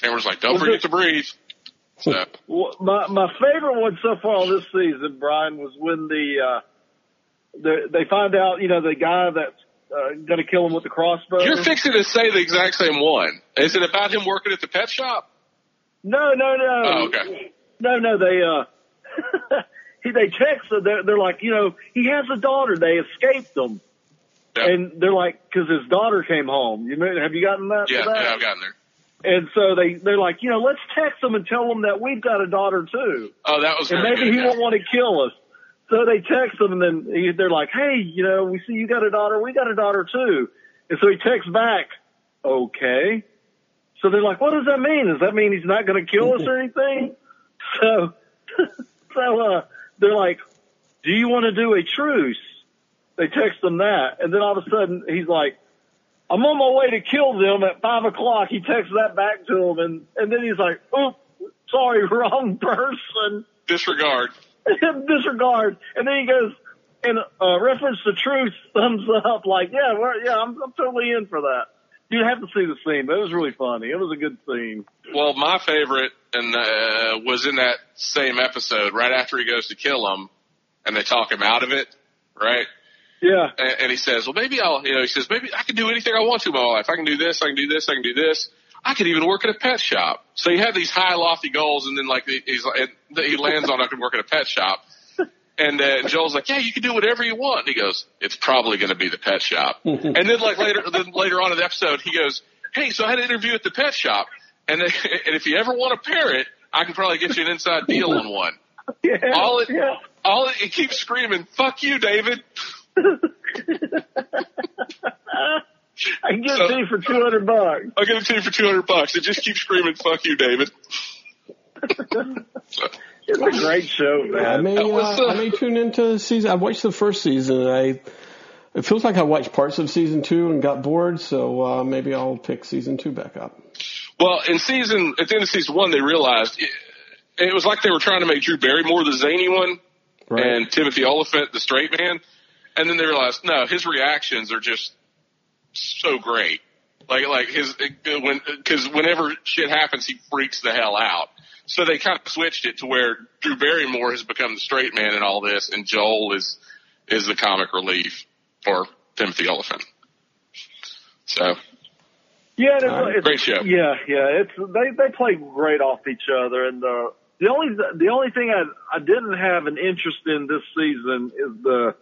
Cameron's like, "Don't Was forget it- to breathe." So Well, my my favorite one so far this season, Brian, was when the uh the, they find out, you know, the guy that's uh, going to kill him with the crossbow. you're fixing to say the exact same one. Is it about him working at the pet shop? No, no, no. Oh, okay. No, no. They uh, he they text. her, They're, they're like, you know, he has a daughter. They escaped him, Yeah. and they're like, because his daughter came home. You know, have you gotten that? Yeah, that? yeah, I've gotten there. And so they they're like, you know, let's text him and tell him that we've got a daughter too, Oh, that was and maybe good. he yeah. won't want to kill us. So they text him, and then he, they're like, hey, you know, we see you got a daughter. We got a daughter too. And so he texts back, okay. So they're like, what does that mean? Does that mean he's not going to kill us or anything? So, so, uh, they're like, do you want to do a truce? They text him that. And then all of a sudden he's like, I'm on my way to kill them at five o'clock. He texts that back to him. And, and then he's like, oop, sorry, wrong person. Disregard. Disregard. And then he goes, and uh, reference to truth, thumbs up, like, yeah, we're, yeah, I'm, I'm totally in for that. You'd have to see the scene, but it was really funny. It was a good scene. Well, my favorite and uh, was in that same episode right after he goes to kill him, and they talk him out of it, right? Yeah. And, and he says, "Well, maybe I'll," you know, he says, "Maybe I can do anything I want to in my life. I can do this, I can do this, I can do this. I could even work at a pet shop." So he had these high, lofty goals, and then like he's like, he lands on, "I can work at a pet shop." And uh, Joel's like, "Yeah, you can do whatever you want." And he goes, "It's probably going to be the pet shop." and then like later, then later on in the episode, he goes, "Hey, so I had an interview at the pet shop, and, they, and if you ever want a parrot, I can probably get you an inside deal on one." Yeah. All it, yeah. all it, it keeps screaming, "Fuck you, David." I can get So- it to you for 200 bucks. I'll give it to you for two hundred bucks. It just keeps screaming, "Fuck you, David." It's a great show, I man. may was, uh, uh, I may tune into the season. I watched the first season. And I it feels like I watched parts of season two and got bored. So uh, maybe I'll pick season two back up. well, in season at the end of season one, they realized it, it was like they were trying to make Drew Barrymore the zany one Right. and Timothy Olyphant the straight man, and then they realized no, his reactions are just so great. Like like his when because whenever shit happens, he freaks the hell out. So they kind of switched it to where Drew Barrymore has become the straight man in all this, and Joel is is the comic relief for Timothy Olyphant. So Yeah, it's, right. it's, Great show. Yeah, yeah, it's they they play great off each other, and uh, the only the only thing I I didn't have an interest in this season is the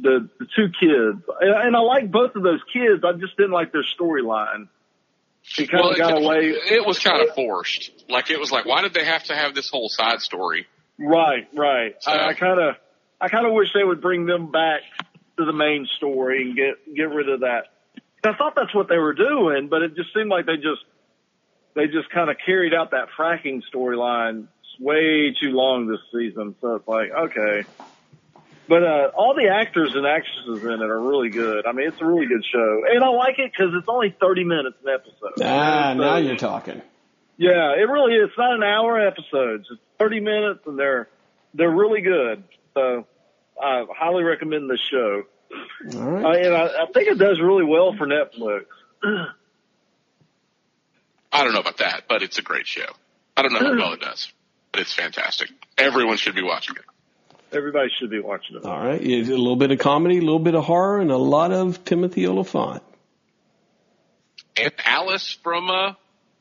the the two kids, and, and I like both of those kids. I just didn't like their storyline. he kind Well, of got it, away. it was kind of forced. Like it was like, why did they have to have this whole side story? Right, right. So- I kind of, I kind of wish they would bring them back to the main story and get get rid of that. I thought that's what they were doing, but it just seemed like they just they just kind of carried out that fracking storyline way too long this season. So it's like, okay. But uh, all the actors and actresses in it are really good. I mean, it's a really good show, and I like it because it's only thirty minutes an episode. Ah, And now you're talking. yeah, it really is. It's not an hour episodes. It's 30 minutes and they're, they're really good. So I highly recommend this show. All Uh, and I, I think it does really well for Netflix. I don't know about that, but it's a great show. I don't know how well it does, but it's fantastic. Everyone should be watching it. Everybody should be watching it. All right. You did A little bit of comedy, a little bit of horror, and a lot of Timothy Olyphant. And Alice from uh,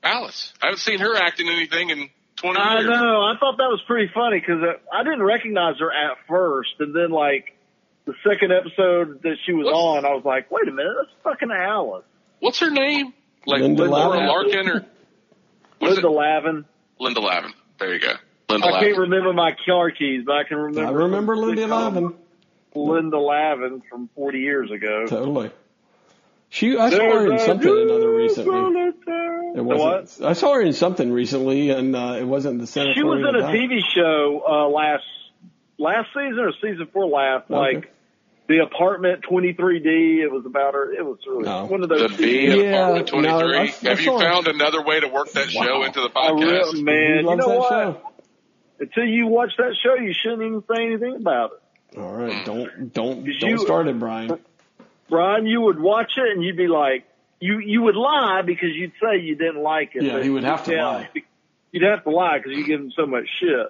Alice. I haven't seen her acting anything in 20 I years. know. I thought that was pretty funny because I didn't recognize her at first. And then like the second episode that she was What's- on, I was like, wait a minute, that's fucking Alice. What's her name? Like Linda Laura Lavin. Larkin or Linda it Lavin. Linda Lavin? There you go. Linda I Lavin. can't remember my car keys, but I can remember. I remember Linda sitcom Lavin. Linda Lavin from 40 years ago. Totally. She, I saw her in something another recently. It wasn't. what? I saw her in something recently, and uh, it wasn't the Center She was in a TV show uh, last last season or season four last, Okay. like the apartment 23D. It was about her. It was really No. one of The those. B in Yeah, Apartment 23. no, I- I Have you saw it. found another way to work that show Wow. into the podcast? really, man, He you loves know that what? show. Until you watch that show, you shouldn't even say anything about it. All right, don't don't don't you- start it, Brian. Brian, you would watch it and you'd be like, you you would lie because you'd say you didn't like it. Yeah, he would have to yeah, lie. You'd have to lie because you give him so much shit.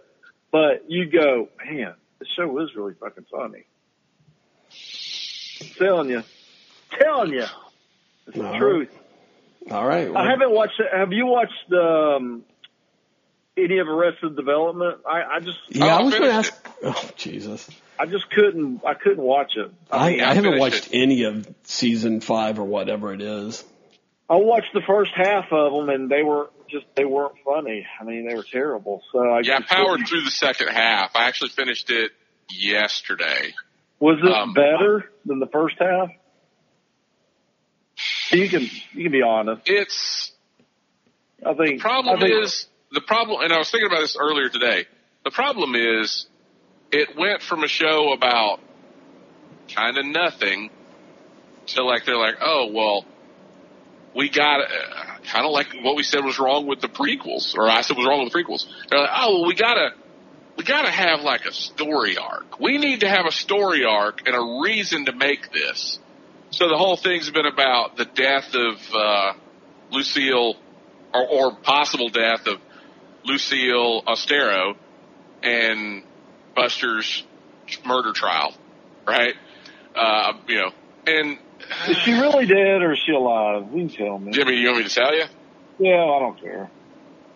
But you'd go, man, the show is really fucking funny. telling you, telling you, it's the All right. truth. All right. I haven't watched. it. Have you watched um, any of Arrested Development? I, I just, Yeah, Oh, I I was going to finished ask. Oh, Jesus. I just couldn't. I couldn't watch it. I, yeah, I I haven't watched it. any of season five or whatever it is. I watched the first half of them, and they were just they weren't funny. I mean, they were terrible. So I Yeah, I powered couldn't- through the second half. I actually finished it yesterday. Was it um, better than the first half? You can you can be honest. It's I think the problem I think, is the problem, and I was thinking about this earlier today. The problem is it went from a show about kind of nothing to like they're like, oh well, we got uh, kind of like what we said was wrong with the prequels, or I said was wrong with the prequels. They're like, oh well, we gotta we gotta have like a story arc. We need to have a story arc and a reason to make this. So the whole thing's been about the death of uh, Lucille, or, or possible death of Lucille Austero and Buster's murder trial, right? Uh, you know, and is she really dead or is she alive? You can tell me. Jimmy, you want me to tell you? Yeah, I don't care.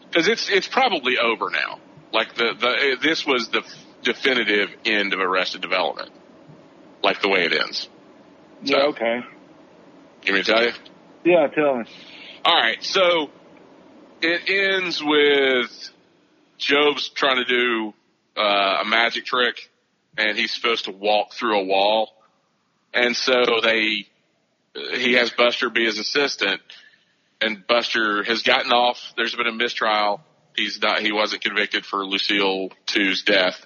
Because it's it's probably over now. Like the the this was the definitive end of Arrested Development, like the way it ends. Yeah, okay. You want me to tell you? Yeah, tell me. All right, so it ends with Gob's trying to do uh, a magic trick, and he's supposed to walk through a wall, and so they he has Buster be his assistant, and Buster has gotten off. There's been a mistrial. He's not. He wasn't convicted for Lucille 2's death,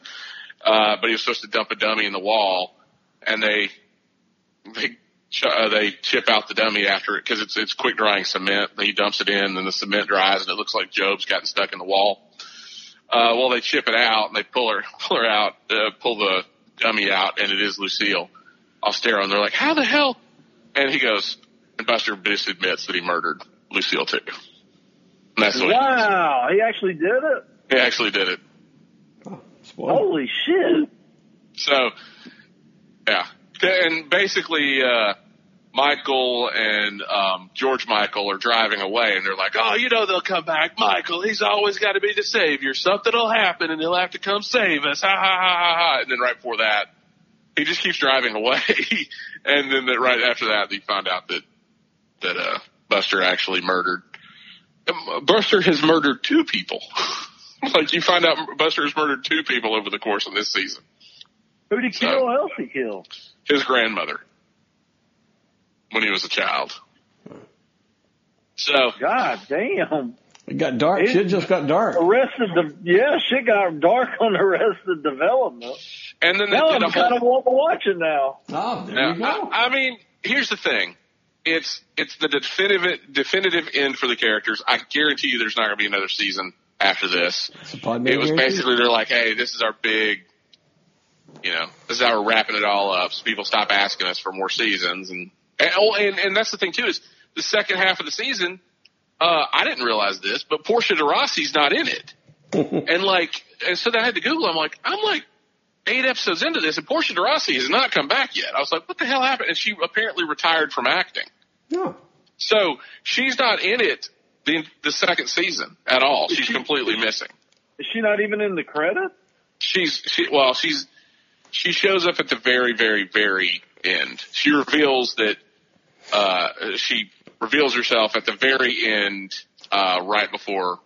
uh, but he was supposed to dump a dummy in the wall, and they they uh, they chip out the dummy after it because it's it's quick drying cement. He dumps it in, and the cement dries, and it looks like Gob's gotten stuck in the wall. Uh, well, they chip it out and they pull her pull her out, uh, pull the dummy out, and it is Lucille Austero. And they're like, "How the hell?" And he goes, and Buster just admits that he murdered Lucille too. And that's what Wow, he actually did it. he actually did it. Spoiler. Holy shit! So, yeah, and basically, uh, Michael and um, George Michael are driving away, and they're like, "Oh, you know they'll come back, Michael. He's always got to be the savior. Something will happen, and he'll have to come save us." Ha ha ha ha ha! And then right before that, he just keeps driving away, and then that right after that, they find out that that uh, Buster actually murdered um, Buster has murdered two people. like you find out Buster has murdered two people over the course of this season. Who did he So- kill? Who else he kill? His grandmother when he was a child. So God damn. It got dark. It- Shit just got dark. Arrested the yeah, shit got dark on Arrested Development. and then they Now I'm a kind of want to watch it now. Oh, there Now, you go. I, I mean, here's the thing. It's it's the definitive definitive end for the characters. I guarantee you, there's not going to be another season after this. It's a pod man It was basically they're like, hey, this is our big, you know, this is how we're wrapping it all up. So people stop asking us for more seasons, and and oh, and, and that's the thing too is the second half of the season. Uh, I didn't realize this, but Portia de Rossi's not in it, and like, and so then I had to Google. I'm like, I'm like eight episodes into this, and Portia de Rossi has not come back yet. I was like, what the hell happened? And she apparently retired from acting. No. So she's not in it the the second season at all. She's she- completely missing. Is she not even in the credits? She's she well, she's she shows up at the very, very, very end. She reveals that uh she reveals herself at the very end, uh, right before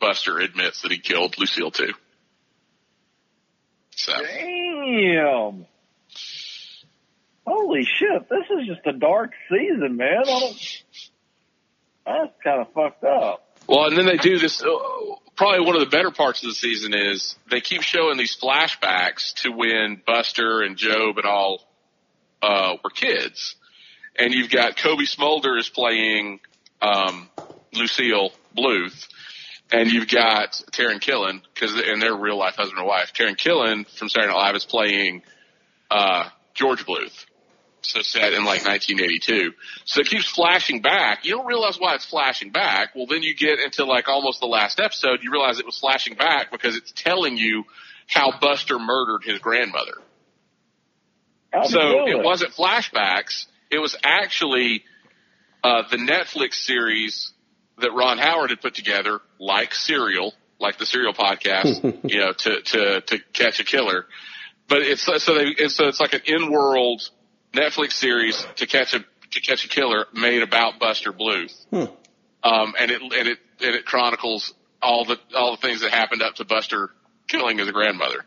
Buster admits that he killed Lucille too. So Damn. Holy shit, this is just a dark season, man. That's kind of fucked up. Well, and then they do this. Probably one of the better parts of the season is they keep showing these flashbacks to when Buster and Gob and all uh, were kids, and you've got Cobie Smulders is playing um, Lucille Bluth, and you've got Taran Killam because and they're real life husband and wife. Taran Killam from Saturday Night Live is playing uh, George Bluth. So set in like 1982. So it keeps flashing back. You don't realize why it's flashing back. Well, then you get into like almost the last episode. You realize it was flashing back because it's telling you how Buster murdered his grandmother. So it wasn't flashbacks. It was actually uh, the Netflix series that Ron Howard had put together, like Serial, like the Serial podcast, you know, to to to catch a killer. But it's so they it's, so it's like an in-world Netflix series to catch a to catch a killer made about Buster Bluth. Hmm. Um, and it and it and it chronicles all the all the things that happened up to Buster killing his grandmother.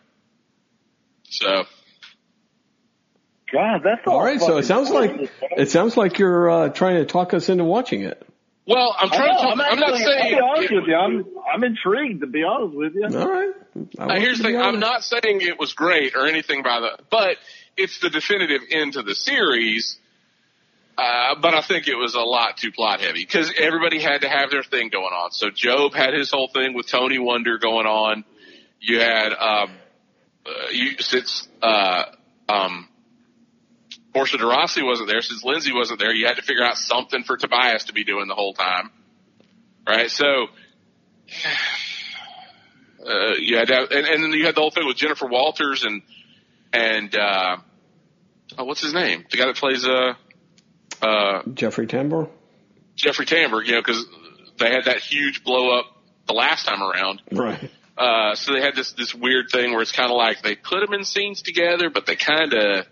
So God, that's all. All right, so it fucking sounds like it sounds like you're uh, trying to talk us into watching it. well, I'm trying know, to. Talk, I'm, I'm, not saying. I'll be honest with you. I'm, I'm intrigued to be honest with you. All right. I Uh, here's the thing. be I'm not saying it was great or anything by the, but it's the definitive end to the series. Uh, but I think it was a lot too plot heavy because everybody had to have their thing going on. So Gob had his whole thing with Tony Wonder going on. You had, um, uh, you, since, uh, um, Portia de Rossi wasn't there, since Lindsay wasn't there, you had to figure out something for Tobias to be doing the whole time. Right? So, uh, you had to have, and, and then you had the whole thing with Jennifer Walters and and uh, oh, what's his name? The guy that plays uh, uh, Jeffrey Tambor. Jeffrey Tambor. You know, because they had that huge blow up the last time around. Right. Uh, so they had this this weird thing where it's kind of like they put them in scenes together, but they kind of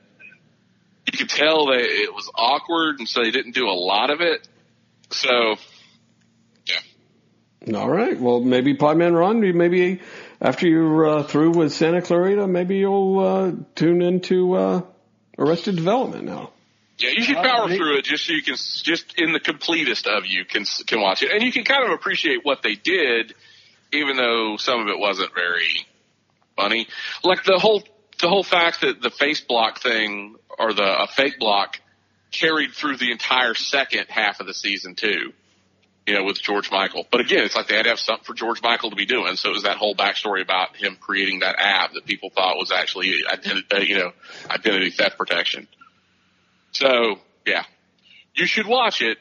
you could tell that it was awkward, and so they didn't do a lot of it. So yeah. All right. Well, maybe Podman Ron, maybe after you're uh, through with Santa Clarita, maybe you'll uh, tune into uh, Arrested Development now. Yeah, you should power through it just so you can, just in the completest of you can can watch it, and you can kind of appreciate what they did, even though some of it wasn't very funny. Like the whole the whole fact that the face block thing or the a fake block carried through the entire second half of the season too. You know, with George Michael. But again, it's like they had to have something for George Michael to be doing. So it was that whole backstory about him creating that app that people thought was actually identity, uh, you know, identity theft protection. So yeah, you should watch it,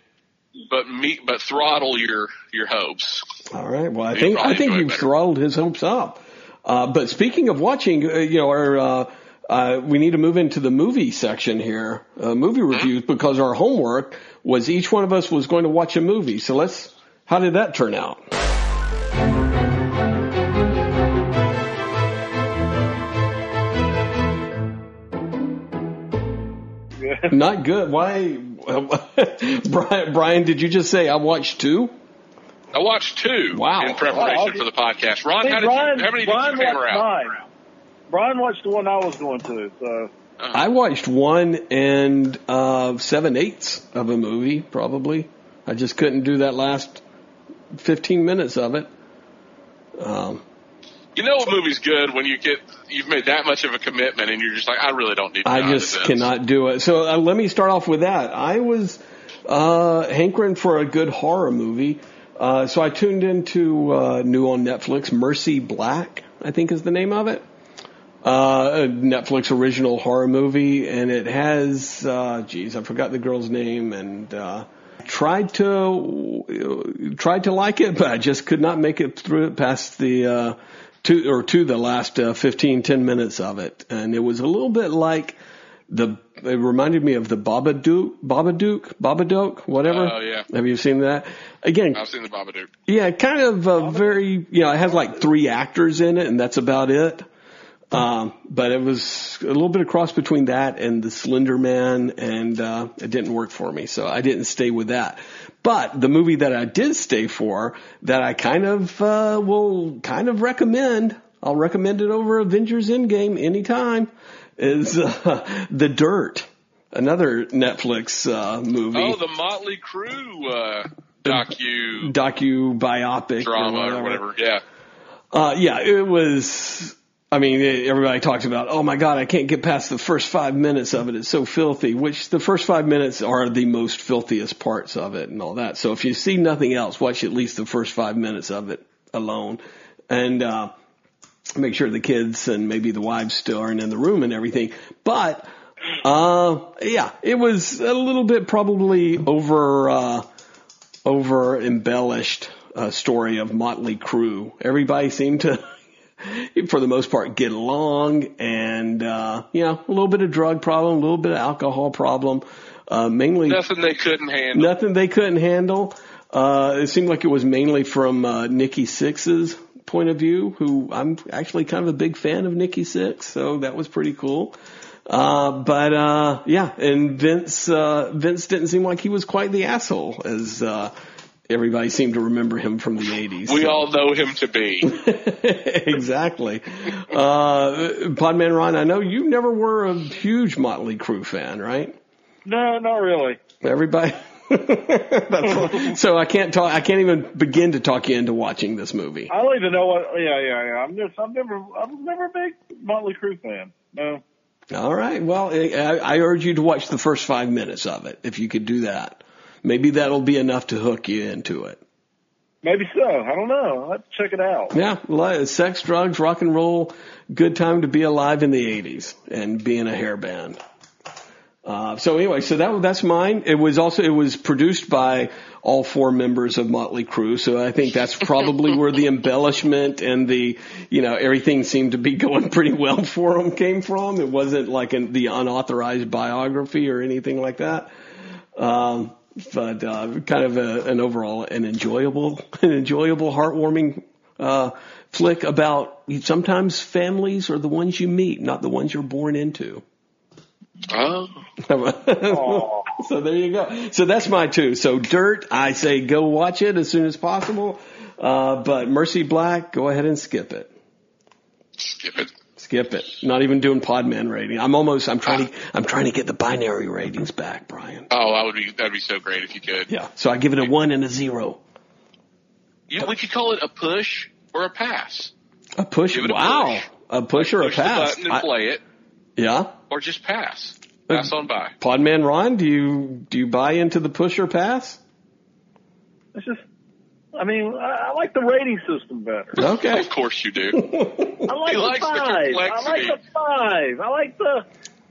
but meet, but throttle your your hopes. All right. Well, I You'll think I think you've better. throttled his hopes up. Uh, but speaking of watching, uh, you know, our, uh, uh, we need to move into the movie section here, uh, movie Mm-hmm. reviews, because our homework was each one of us was going to watch a movie. So let's. How did that turn out? Not good. Why, Brian? Brian, did you just say I watched two? I watched two Wow. in preparation Wow. for the podcast. Ron, See, how did Brian, you, how many Brian did you hammer out? mine. Brian watched the one I was going to, so I watched one and uh, seven eighths of a movie, probably. I just couldn't do that last 15 minutes of it. Um, You know a movie's good when you get you've made that much of a commitment and you're just like, I really don't need. to I just cannot do it. So uh, let me start off with that. I was uh, hankering for a good horror movie, uh, so I tuned into uh, new on Netflix, Mercy Black, I think is the name of it. Uh, a Netflix original horror movie, and it has, uh, geez, I forgot the girl's name, and uh, tried to tried to like it, but I just could not make it through it past the uh, to or to the last uh, 15, 10 minutes of it, and it was a little bit like the. It reminded me of the Babadook, Babadook, Babadook, whatever. Oh, yeah. Have you seen that? Again, I've seen the Babadook. yeah, kind of a very, you know, it has like three actors in it, and that's about it. Um, but it was a little bit of cross between that and the Slender Man, and uh, it didn't work for me, so I didn't stay with that. But the movie that I did stay for, that I kind of uh, will kind of recommend, I'll recommend it over Avengers Endgame anytime, is uh, The Dirt, another Netflix uh, movie, Oh, the Motley Crue uh, docu docu biopic drama or whatever. Yeah. Uh, yeah, it was. I mean, everybody talks about, oh my god, I can't get past the first five minutes of it. It's so filthy. Which the first five minutes are the most filthiest parts of it and all that. So if you see nothing else, watch at least the first five minutes of it alone, and uh, make sure the kids and maybe the wives still aren't in the room and everything. But uh, yeah, it was a little bit probably over. Uh, over embellished uh, story of Motley Crue. Everybody seemed to, for the most part, get along, and uh, you know, a little bit of drug problem, a little bit of alcohol problem, uh, mainly Nothing they couldn't handle. nothing they couldn't handle. Uh, it seemed like it was mainly from uh, Nikki Sixx's point of view, who I'm actually kind of a big fan of Nikki Sixx, so that was pretty cool. Uh, but, uh, yeah, and Vince, uh, Vince didn't seem like he was quite the asshole as, uh, everybody seemed to remember him from the 80s. We so. all know him to be. exactly. Uh, Podman Ron, I know you never were a huge Motley Crue fan, right? no, not really. Everybody. That's, so I can't talk. I can't even begin to talk you into watching this movie. I don't even know what. Yeah, yeah, yeah. I'm just. I'm never. I'm never a big Motley Crue fan. No. All right. Well, I, I urge you to watch the first five minutes of it if you could do that. Maybe that'll be enough to hook you into it. Maybe so. I don't know. I'll have to check it out. Yeah, li- sex, drugs, rock and roll. Good time to be alive in the '80s and being a hair band. Uh, so anyway, so that that's mine. It was also it was produced by all four members of Motley Crue, so I think that's probably where the embellishment and the you know everything seemed to be going pretty well for them came from. It wasn't like an, the unauthorized biography or anything like that. Um, but uh, kind of a, an overall an enjoyable, an enjoyable, heartwarming uh, flick about sometimes families are the ones you meet, not the ones you're born into. Oh, so there you go. So that's my two. So Dirt, I say go watch it as soon as possible. Uh, but Mercy Black, go ahead and skip it. skip it. Skip it. Not even doing Podman rating. I'm almost. I'm trying to. I'm trying to get the binary ratings back, Brian. Oh, that would be that'd be so great if you could. Yeah. So I give it a one and a zero. You, we could call it a push or a pass. A push. Give it a wow. push. A push or a Push pass. the button and I- play it, yeah. or just pass. Uh, pass on by. Podman Ron, do you do you buy into the push or pass? It's just. I mean, I, I like the rating system better. Okay. Of course you do. I like He the likes the five. I like the five. I like the.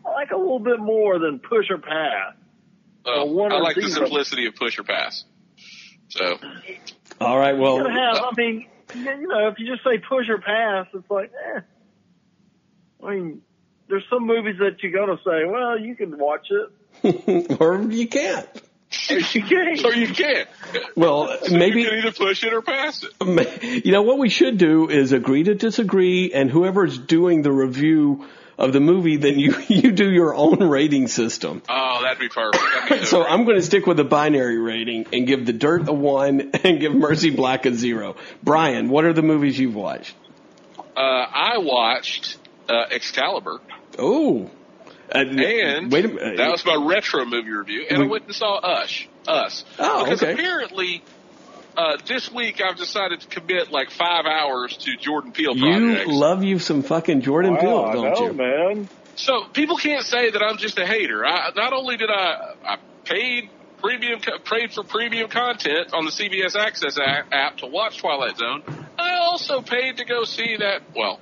I like a little bit more than push or pass. Uh, one I or like the simplicity of push or pass. So All right. Well, gotta have. I mean, you know, if you just say push or pass, it's like, eh. I mean, there's some movies that you're gonna say, well, you can watch it. or you can't. You can't. or you can't. Well, So maybe you can either push it or pass it. you know what we should do is agree to disagree, and whoever's doing the review of the movie, then you you do your own rating system. Oh, that'd be perfect. That'd be So. I'm going to stick with the binary rating and give The Dirt a one and give Mercy Black a zero. Brian, what are the movies you've watched? uh, I watched uh, Excalibur, Oh, uh, and wait a minute. that was my retro movie review, and I went and saw Us. Us. Oh, because okay. apparently. Uh, this week I've decided to commit like five hours to Jordan Peele you love you some fucking Jordan Wow, Peele, don't know, you? man. So people can't say that I'm just a hater. I, not only did I, I paid premium, paid for premium content on the CBS Access app to watch Twilight Zone. I also paid to go see that. Well,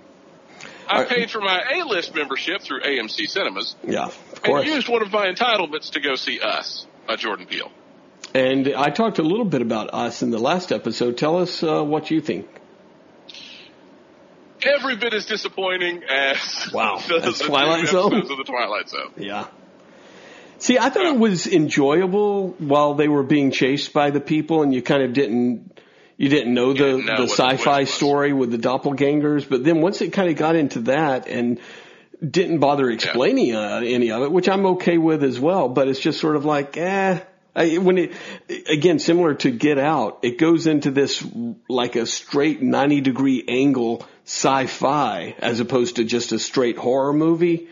I paid for my A-list membership through AMC Cinemas Yeah, of and course. used one of my entitlements to go see Us by Jordan Peele. And I talked a little bit about us in the last episode. Tell us uh, what you think. Every bit as disappointing as Wow, the, the Twilight Zone? of the Twilight Zone. Yeah. See, I thought it was enjoyable while they were being chased by the people, and you kind of didn't you didn't know the didn't know the sci-fi was. story with the doppelgangers. But then once it kind of got into that and didn't bother explaining uh, any of it, which I'm okay with as well. But it's just sort of like, eh. I, when it again similar to Get Out, it goes into this like a straight 90 degree angle sci-fi as opposed to just a straight horror movie,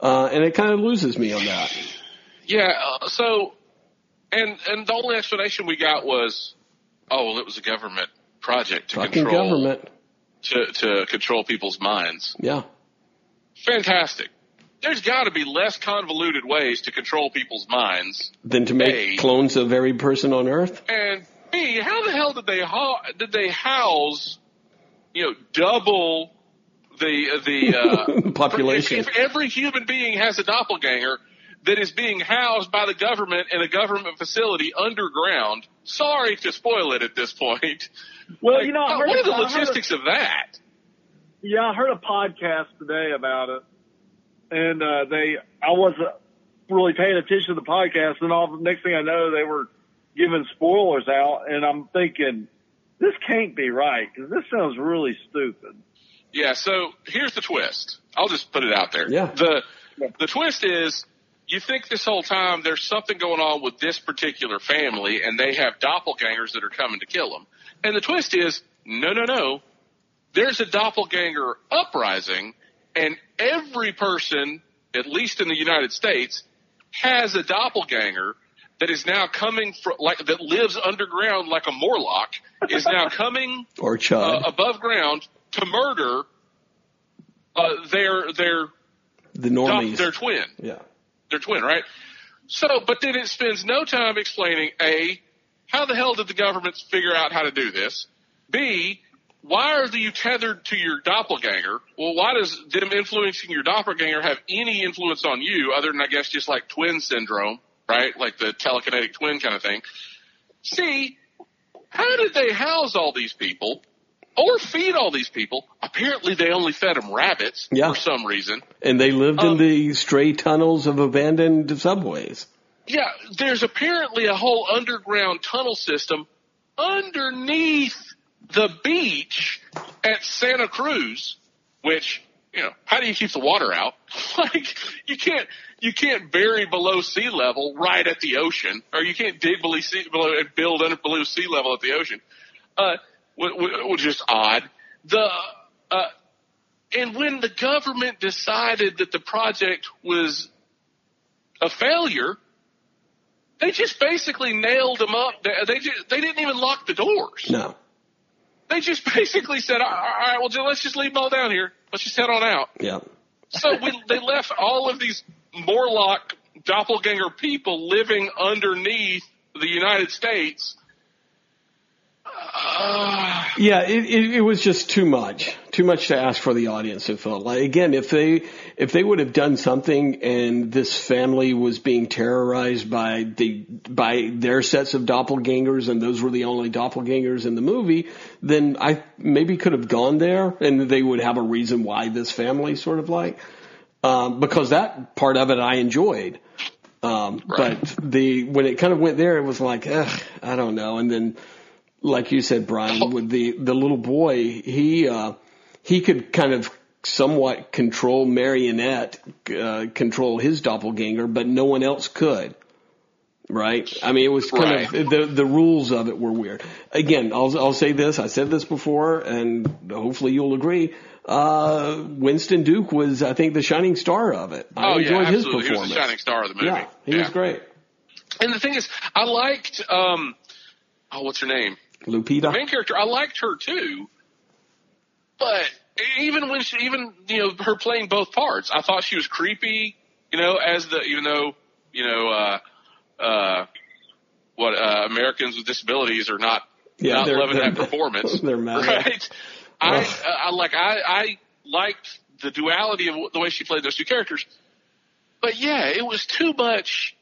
uh, and it kind of loses me on that. Yeah. Uh, so, and and the only explanation we got was, oh, well, it was a government project to Fucking control government. to to control people's minds. Yeah. Fantastic. There's got to be less convoluted ways to control people's minds. Than to make Hey. clones of every person on Earth. And B, how the hell did they ho- did they house, you know, double the the uh, Population. If, if every human being has a doppelganger that is being housed by the government in a government facility underground, sorry to spoil it at this point. Well, Like, you know, I heard what are the I heard a- logistics of that? Yeah, I heard a podcast today about it, and uh, they I wasn't really paying attention to the podcast, and all the next thing I know, they were giving spoilers out, and I'm thinking this can't be right because this sounds really stupid. Yeah, so here's the twist. I'll just put it out there. Yeah. The the twist is you think this whole time there's something going on with this particular family and they have doppelgangers that are coming to kill them. And the twist is no, no, no. There's a doppelganger uprising and every person, at least in the United States, has a doppelganger that is now coming from like that lives underground like a Morlock is now coming Or uh, above ground to murder uh, their their the normies. their twin, yeah. Their twin, right? So, but then it spends no time explaining a how the hell did the government figure out how to do this? B why are you tethered to your doppelganger? Well, why does them influencing your doppelganger have any influence on you other than I guess just like twin syndrome, right? Like the telekinetic twin kind of thing. C, how did they house all these people or feed all these people? Apparently they only fed them rabbits Yeah. for some reason. And they lived in Um, the stray tunnels of abandoned subways. Yeah, there's apparently a whole underground tunnel system underneath the beach at Santa Cruz, which, you know, how do you keep the water out? like, you can't, you can't bury below sea level right at the ocean, or you can't dig below sea, below, and build under below sea level at the ocean. Uh, which is odd. The, uh, and when the government decided that the project was a failure, they just basically nailed them up. They, they just, they didn't even lock the doors. No. They just basically said, all right, well, let's just leave them all down here. Let's just head on out. Yeah. So we, they left all of these Morlock doppelganger people living underneath the United States. Uh, Yeah, it, it, it was just too much, too much to ask for the audience. It felt like again, if they if they would have done something and this family was being terrorized by the by their sets of doppelgangers and those were the only doppelgangers in the movie, then I maybe could have gone there and they would have a reason why this family sort of like um, because that part of it I enjoyed. Um, Right. but the, when it kind of went there, it was like, ugh, I don't know. And then, like you said, Brian, with the, the little boy, he, uh, he could kind of somewhat control marionette, uh, control his doppelganger, but no one else could. Right? I mean, it was kind of, the, the rules of it were weird. Again, I'll, I'll say this, I said this before, and hopefully you'll agree. Uh, Winston Duke was, I think, the shining star of it. I oh enjoyed yeah, his absolutely. He was performance. the shining star of the movie. Yeah, he was great. And the thing is, I liked um, oh, what's her name? Lupita. The main character. I liked her too, but even when she, even you know, her playing both parts, I thought she was creepy. You know, as the even though you know, uh, uh, what uh, Americans with disabilities are not Yeah, not loving that performance. they're mad. right? I, I like I I liked the duality of the way she played those two characters, but yeah, it was too much.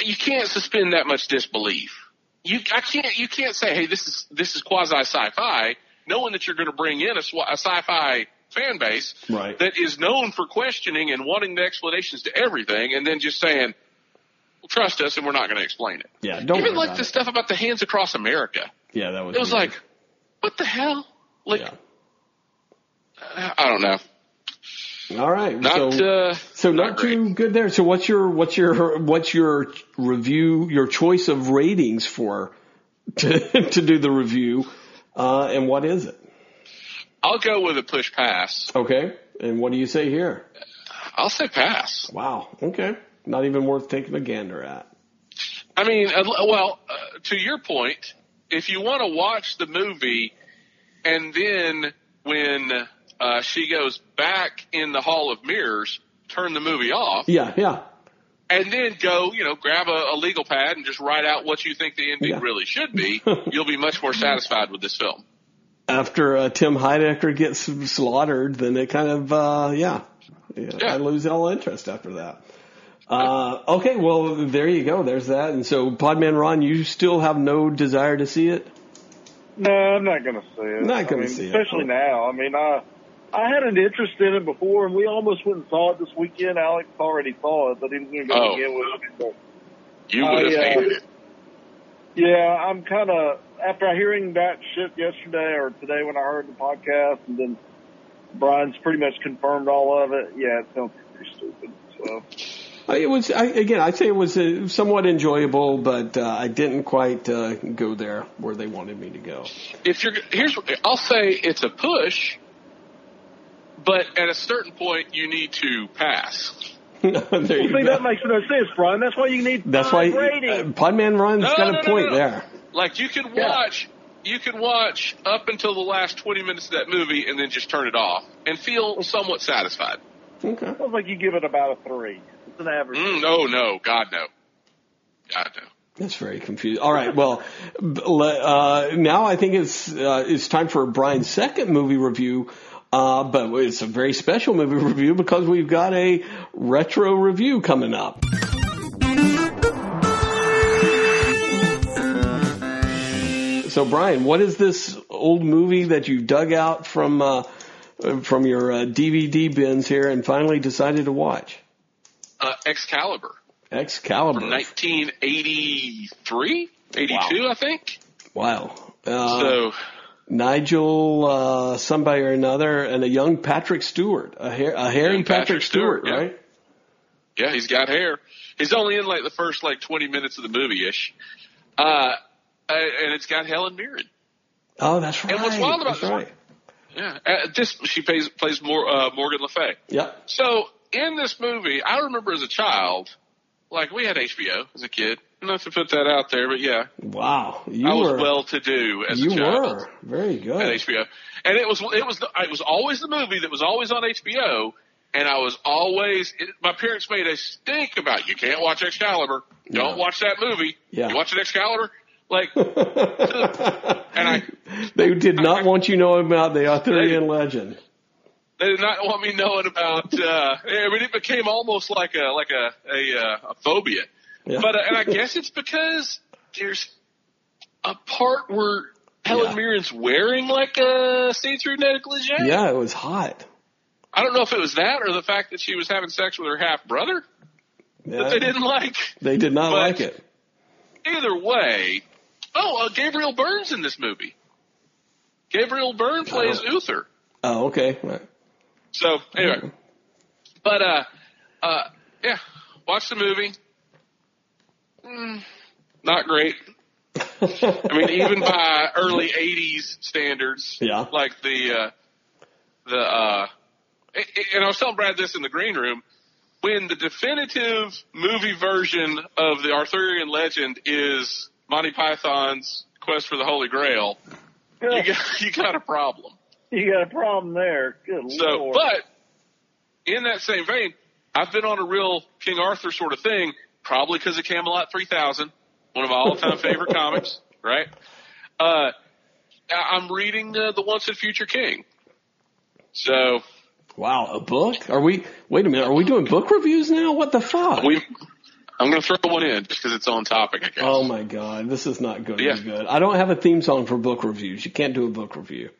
You can't suspend that much disbelief. You I can't you can't say hey this is this is quasi sci-fi knowing that you're going to bring in a, a sci-fi fan base Right. that is known for questioning and wanting the explanations to everything and then just saying well, trust us and we're not going to explain it. Yeah, don't Even like the it. stuff about the hands across America. Yeah, that was. It was weird. like, what the hell? Like, Yeah. I don't know. All right. Not, so, uh, so not, not too good there. So what's your what's your what's your review? Your choice of ratings for to to do the review, uh, and what is it? I'll go with a push pass. Okay. And what do you say here? I'll say pass. Wow. Okay. Not even worth taking a gander at. I mean, uh, well, uh, to your point, if you want to watch the movie and then when uh, she goes back in the Hall of Mirrors, turn the movie off, Yeah. Yeah. and then go, you know, grab a, a legal pad and just write out what you think the ending Yeah. really should be, you'll be much more satisfied with this film. After uh, Tim Heidecker gets slaughtered, then it kind of uh, yeah. yeah, Yeah. I lose all interest after that. Uh, okay, well there you go. There's that. And so, Podman Ron, you still have no desire to see it. No, I'm not going to see it. Not I gonna mean, see it. especially now. I mean, I I had an interest in it before, and we almost went and saw it this weekend. Alex already saw it, but he was going to go Oh. again with me. So, You would have I, uh, hated it. yeah, I'm kind of after hearing that shit yesterday or today when I heard the podcast, and then Brian's pretty much confirmed all of it. Yeah, it sounds pretty stupid. So It was I, again. I'd say it was uh, somewhat enjoyable, but uh, I didn't quite uh, go there where they wanted me to go. if you're here's I'll say it's a push, but at a certain point you need to pass. there you well, see, go. that makes no sense, Brian. That's why you need That's why five uh, ratings. Podman Ron's No, got no, a no, point no, no. there. Like you can Yeah. watch you can watch up until the last twenty minutes of that movie and then just turn it off and feel somewhat satisfied. Okay. Sounds like you give it about a three. It's an average. Mm, no, no, God no. God no. That's very confusing. All right. Well, uh, now I think it's uh, it's time for Brian's second movie review. Uh, but it's a very special movie review because we've got a retro review coming up. So, Brian, what is this old movie that you dug out from uh, from your uh, DVD bins here and finally decided to watch? Uh, Excalibur Excalibur. from 1983, 82, I think. Wow. Uh, so Nigel, uh, somebody or another, and a young Patrick Stewart, a, hair, a hairy Patrick, Patrick Stewart, Stewart, yeah. right? Yeah, he's got hair. He's only in like the first like 20 minutes of the movie ish. Uh, and it's got Helen Mirren. Oh, that's right. And what's wild about that's this right. Yeah. Uh, just, she plays, plays more, uh, Morgan Le Fay. Yep. So in this movie, I remember as a child, like we had HBO as a kid. Not to put that out there, but yeah, Wow. You I was were. well to do as you a child. were very good at. HBO, and it was it was it was always the movie that was always on HBO, and I was always it, my parents made a stink about you can't watch Excalibur, don't Yeah. watch that movie. Yeah. You watching Excalibur? Like, and I they did not want you knowing about the Arthurian legend. they did not want me knowing about. uh I mean, it became almost like a like a a, uh, a phobia. Yeah. But uh, and I guess it's because there's a part where Helen Yeah. Mirren's wearing like a see-through negligee. yeah, it was hot. I don't know if it was that or the fact that she was having sex with her half brother. that they didn't like. They did not But- like it. Either way, oh, uh, Gabriel Byrne's in this movie. Gabriel Byrne plays Oh. Uther. Oh, okay. Right. So anyway, but uh, uh, yeah, watch the movie. Mm, not great. I mean, even by early '80s standards, Yeah. like the uh, the uh, a- a- and I was telling Brad this in the green room when the definitive movie version of the Arthurian legend is Monty Python's Quest for the Holy Grail, you got, you got a problem. You got a problem there. Good So, lord. but in that same vein, I've been on a real King Arthur sort of thing, probably because of Camelot 3000, one of my all-time favorite comics, right? Uh, I'm reading uh, The Once and Future King. So Wow, a book? Are we? Wait a minute. Are we doing book reviews now? What the fuck? we, I'm going to throw one in just because it's on topic, I guess. Oh my god, this is not going to Yeah. be good. I don't have a theme song for book reviews. You can't do a book review.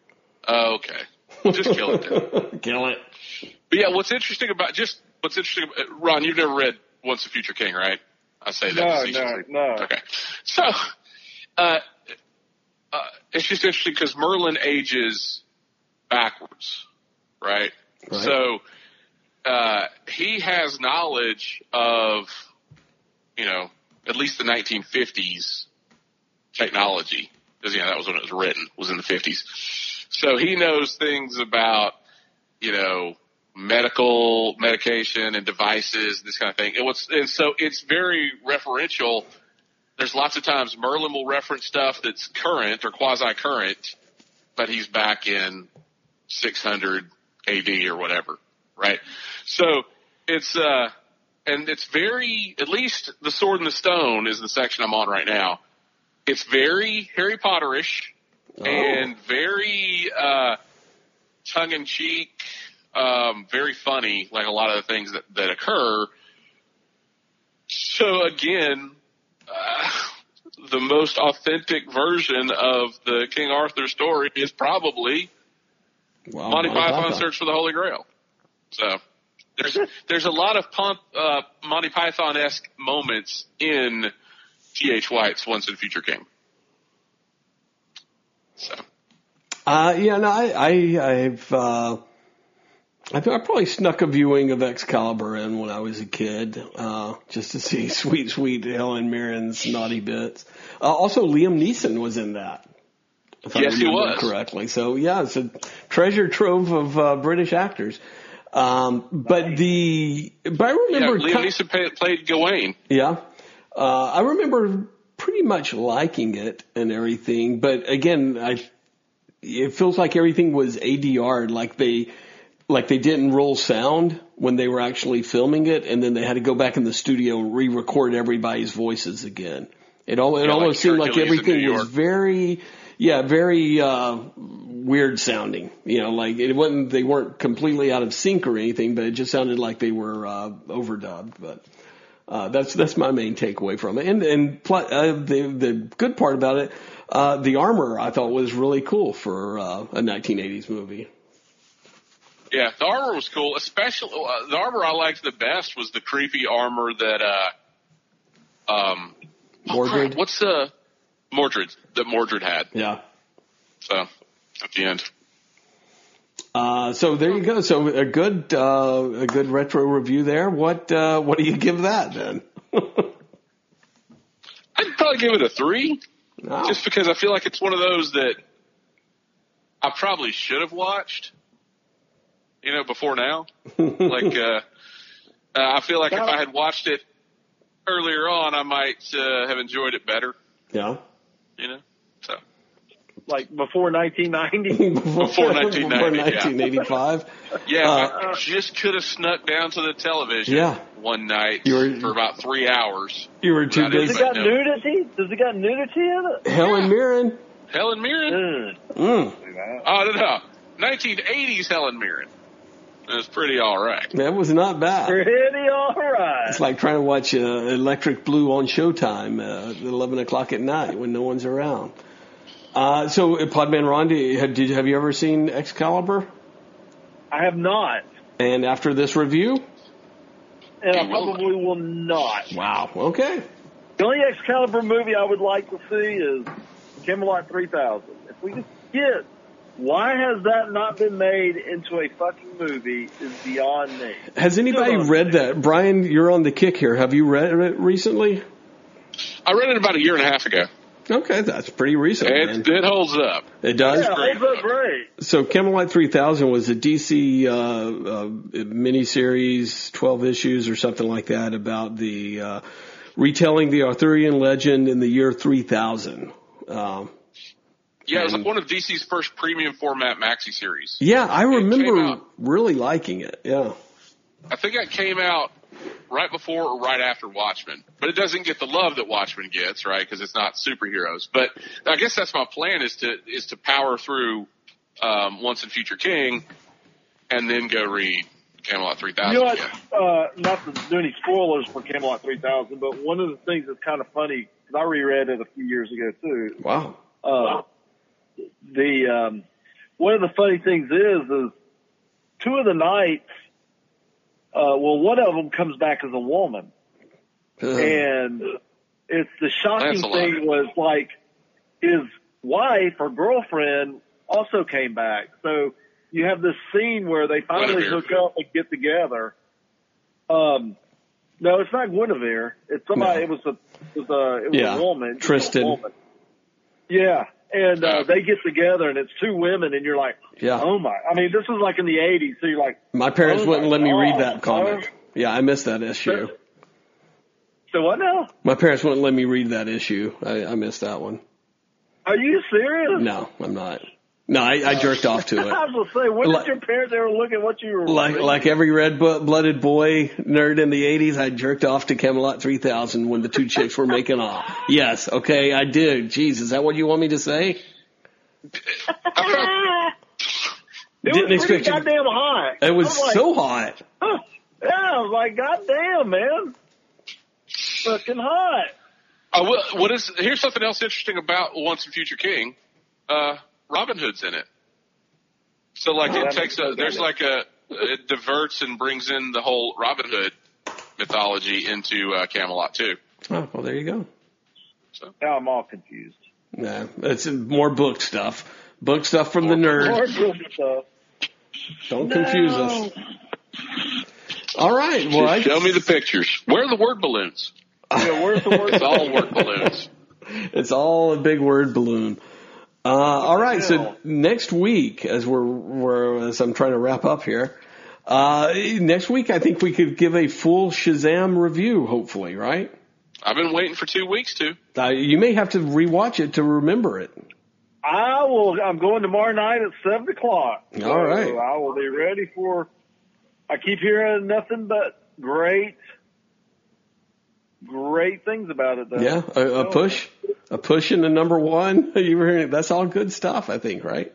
Oh, okay. Just kill it then. Kill it. But yeah, what's interesting about just what's interesting, about, Ron, you've never read Once and Future King, right? I say that No, no, no. Okay, so uh, uh, it's just interesting because Merlin ages backwards, right? Right. So uh, he has knowledge of, you know, at least the 1950s technology, because yeah, that was when it was written, was in the 50s. So he knows things about, you know, medical medication and devices, this kind of thing. And what's and so it's very referential. There's lots of times Merlin will reference stuff that's current or quasi current, but he's back in 600 AD or whatever, right? So it's uh and it's very at least the sword and the stone is the section I'm on right now. It's very Harry Potterish and very uh tongue in cheek, um, very funny, like a lot of the things that, that occur. So again, uh, the most authentic version of the King Arthur story is probably Wow, Monty Monty Python Python. Search for the Holy Grail. So there's there's a lot of pump, uh, Monty Python esque moments in T. H. White's Once and Future King. So Uh, yeah, no, I, I, I've, uh, I think I probably snuck a viewing of Excalibur in when I was a kid, uh, just to see sweet, sweet Helen Mirren's naughty bits. Uh, also, Liam Neeson was in that. If I Yes, he remember was. correctly. So yeah, it's a treasure trove of uh, British actors. Um, but the, but I yeah, remember, Liam Neeson played, played Gawain. yeah. Uh, I remember pretty much liking it and everything, but again, I, it feels like everything was ADR, like they, like they didn't roll sound when they were actually filming it, and then they had to go back in the studio and re-record everybody's voices again. It, all, it Yeah, like almost seemed like everything was very, yeah, very uh, weird sounding. You know, like it wasn't they weren't completely out of sync or anything, but it just sounded like they were uh, overdubbed. But uh, that's that's my main takeaway from it. And and pl- uh, the the good part about it, uh, the armor I thought was really cool for uh, a 1980s movie. Yeah, the armor was cool. Especially uh, the armor I liked the best was the creepy armor that uh, um, oh, Mordred? what's the Mordred that Mordred had? Yeah. So at the end. Uh, so there you go. So a good uh, a good retro review there. What uh, what do you give that then? I'd probably give it a three, Wow. just because I feel like it's one of those that I probably should have watched, you know, before now. like, uh, uh, I feel like if I had watched it earlier on, I might uh, have enjoyed it better, yeah. you know. So Like before 1990. Before 1990, yeah. 1985. yeah, Uh, I just could have snuck down to the television Yeah. one night You were- for about three hours. You were too busy. Does it got no. nudity? Does it got nudity in it? Helen Mirren. Helen Mirren. Ugh. Mm, Oh no, no, 1980s Helen Mirren. It was pretty all right. that was not bad. Pretty all right. It's like trying to watch uh, Electric Blue on Showtime uh, at 11 o'clock at night when no one's around. Uh, so, uh, Podman Ron, did, have, did, have you ever seen Excalibur? I have not. And after this review, and I probably will not. Wow. Okay. The only Excalibur movie I would like to see is Camelot 3000. If we just get, why has that not been made into a fucking movie is beyond me. Has anybody read that? Brian, you're on the kick here. Have you read it recently? I read it about a year and a half ago. Okay, that's pretty recent. It, man. it holds up. It does. Yeah, great. holds up great. So Camelot 3000 was a DC uh, uh, miniseries, 12 issues or something like that about the uh, retelling the Arthurian legend in the year 3000. Um, Yeah, it was like one of DC's first premium format maxi series. yeah, I remember out. really liking it. Yeah. I think that came out right before or right after Watchmen, but it doesn't get the love that Watchmen gets, right? Because it's not superheroes. But I guess that's my plan is to is to power through um, Once and Future King, and then go read Camelot three thousand. You know what? Uh, not to do any spoilers for Camelot 3000, but one of the things that's kind of funny, because I reread it a few years ago too. Wow. Uh, the um, one of the funny things is, is two of the knights. Uh, well, one of them comes back as a woman, and it's the shocking thing was like his wife or girlfriend also came back. So you have this scene where they finally Guinevere. hook up and get together. Um, no, it's not Guinevere. It's somebody. No. It was a it was a it was Yeah, a woman. Tristan. woman. Yeah, and uh, they get together and it's two women, and you're like, Yeah. oh my! I mean, this was like in the '80s, so you're like, My parents Oh wouldn't my let me read that comic. Yeah, I missed that issue. so what now? My parents wouldn't let me read that issue. I, I missed that one. Are you serious? No, I'm not. No, I, I jerked off to it. I was gonna say, when Like- did your parents ever look at what you were Like reading? like every red-blooded boy nerd in the '80s, I jerked off to Camelot 3000 when the two chicks were making off. Yes, okay, I did. Jeez, is that what you want me to say? it Didn't was pretty expect you- goddamn hot. It was I'm like, so hot. huh. Yeah, I was like, goddamn, man, fucking hot. Uh, what, what is? Here's something else interesting about Once and Future King. Uh, Robin Hood's in it. So like Oh, it takes a sense. there's like a it diverts and brings in the whole Robin Hood mythology into uh, Camelot too. Oh, well, there you go. So Now I'm all confused. Nah, it's more book stuff. Book stuff from the More nerd. stuff. Don't confuse us. All right. Well, I, Show me the pictures. Where are the word balloons? Yeah, where's the word? It's all word balloons. It's all a big word balloon. Uh, all right. So next week, as we're, we're as I'm trying to wrap up here, uh, next week I think we could give a full Shazam review. Hopefully, right? I've been waiting for two weeks to. Uh, you may have to rewatch it to remember it. I will. I'm going tomorrow night at seven o'clock. All right. So I will be ready for. I keep hearing nothing but great, great things about it. Though. Yeah, a, a push, a push in the number one. You were hearing that's all good stuff. I think, right?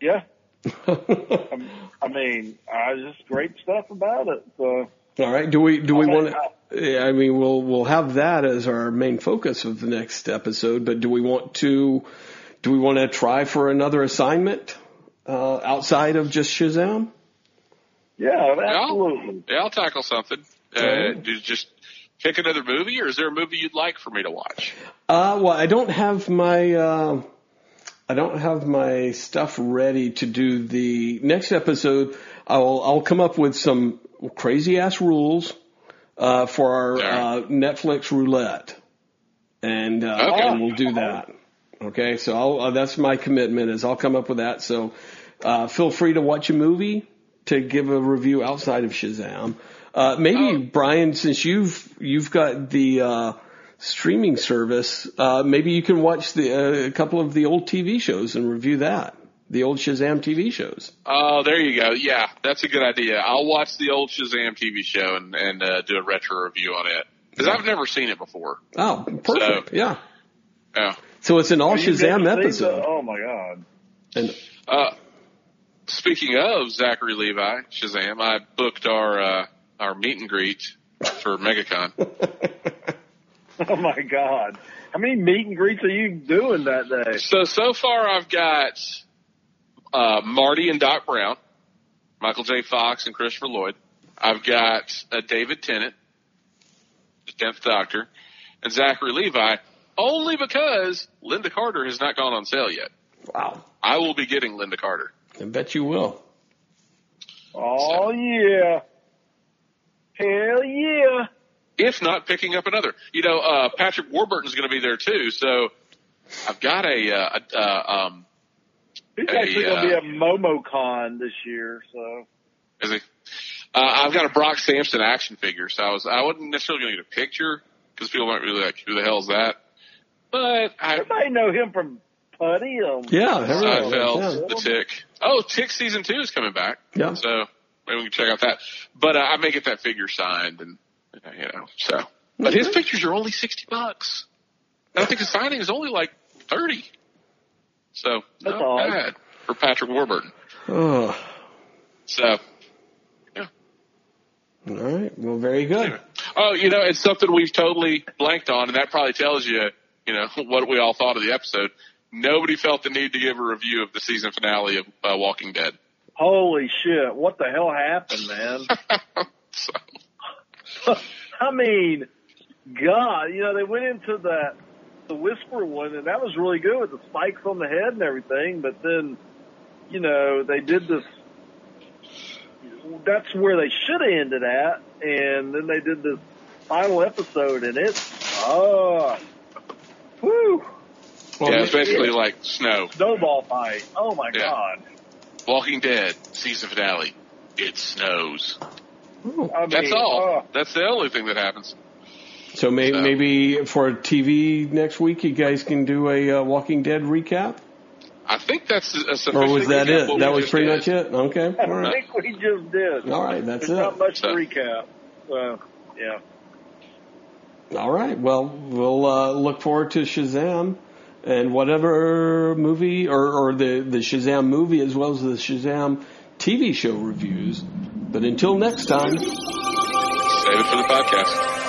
Yeah. I'm- mean, I just great stuff about it. So All right. Do we do we want to? I mean, we'll we'll have that as our main focus of the next episode. But do we want to? Do we want to try for another assignment uh, outside of just Shazam? yeah, absolutely. Yeah, I'll tackle something. Uh, Alright. do just pick another movie, or is there a movie you'd like for me to watch? Uh, well, I don't have my uh, I don't have my stuff ready to do the next episode. I'll I'll come up with some crazy ass rules uh, for our uh, Netflix roulette, and uh, Okay. and we'll do that. Okay, so I'll, uh, that's my commitment is I'll come up with that. So uh, feel free to watch a movie to give a review outside of Shazam. Uh, maybe Oh. Brian, since you've you've got the uh, streaming service, uh, maybe you can watch the uh, a couple of the old TV shows and review that. The old Shazam TV shows. Oh, there you go. Yeah, that's a good idea. I'll watch the old Shazam TV show and and uh, do a retro review on it because I've never seen it before. Oh, perfect. yeah. Yeah. So it's an all You've Shazam episode. oh my god. And Uh, speaking of Zachary Levi, Shazam, I booked our uh, our meet and greet for MegaCon. Oh my god. How many meet and greets are you doing that day? So so far, I've got uh, Marty and Doc Brown, Michael J. Fox and Christopher Lloyd. I've got uh, David Tennant, the tenth Doctor, and Zachary Levi, only because Lynda Carter has not gone on sale yet. Wow. I will be getting Lynda Carter. I bet you will. Oh yeah. Hell yeah. If not picking up another, you know, uh, Patrick Warburton's going to be there too. So I've got a, uh, a uh, um, He's Hey, actually going to be uh, at MomoCon this year, so. is he? Uh, I've got a Brock Samson action figure, so I was I wasn't necessarily going to get a picture because people might really like who the hell's that. But I, Everybody know him from Puddy. Um, Yeah, everybody. Seinfeld, the Tick. Oh, Tick season two is coming back. Yeah. So maybe we can check out that. But uh, I may get that figure signed, and you know, so. But his pictures are only sixty bucks. And I think his signing is only like thirty. So That's not odd. bad for Patrick Warburton. Oh, So Yeah. all right. Well, very good. Oh, you know, it's something we've totally blanked on, and that probably tells you, you know, what we all thought of the episode. Nobody felt the need to give a review of the season finale of uh, Walking Dead. Holy shit. What the hell happened, man? so, I mean, God, you know, they went into that, the Whisper one, and that was really good with the spikes on the head and everything, but then, you know, they did this, that's where they should have ended at, and then they did this final episode, and it's, oh, ah, whew, Well, yeah, it's basically like snow. snowball fight. Oh my Yeah. God. Walking Dead season finale. It snows. oh, I mean, That's all. oh, That's the only thing that happens. so may, So- maybe for TV next week, you guys can do a uh, Walking Dead recap, I think that's a sufficient or was that it? That was pretty did. much it. Okay. I right. think we just did. All right. That's There's not it. much to recap. So, yeah. All right. Well, we'll uh, look forward to Shazam and whatever movie or, or the, the Shazam movie as well as the Shazam TV show reviews. But until next time. Save it for the podcast.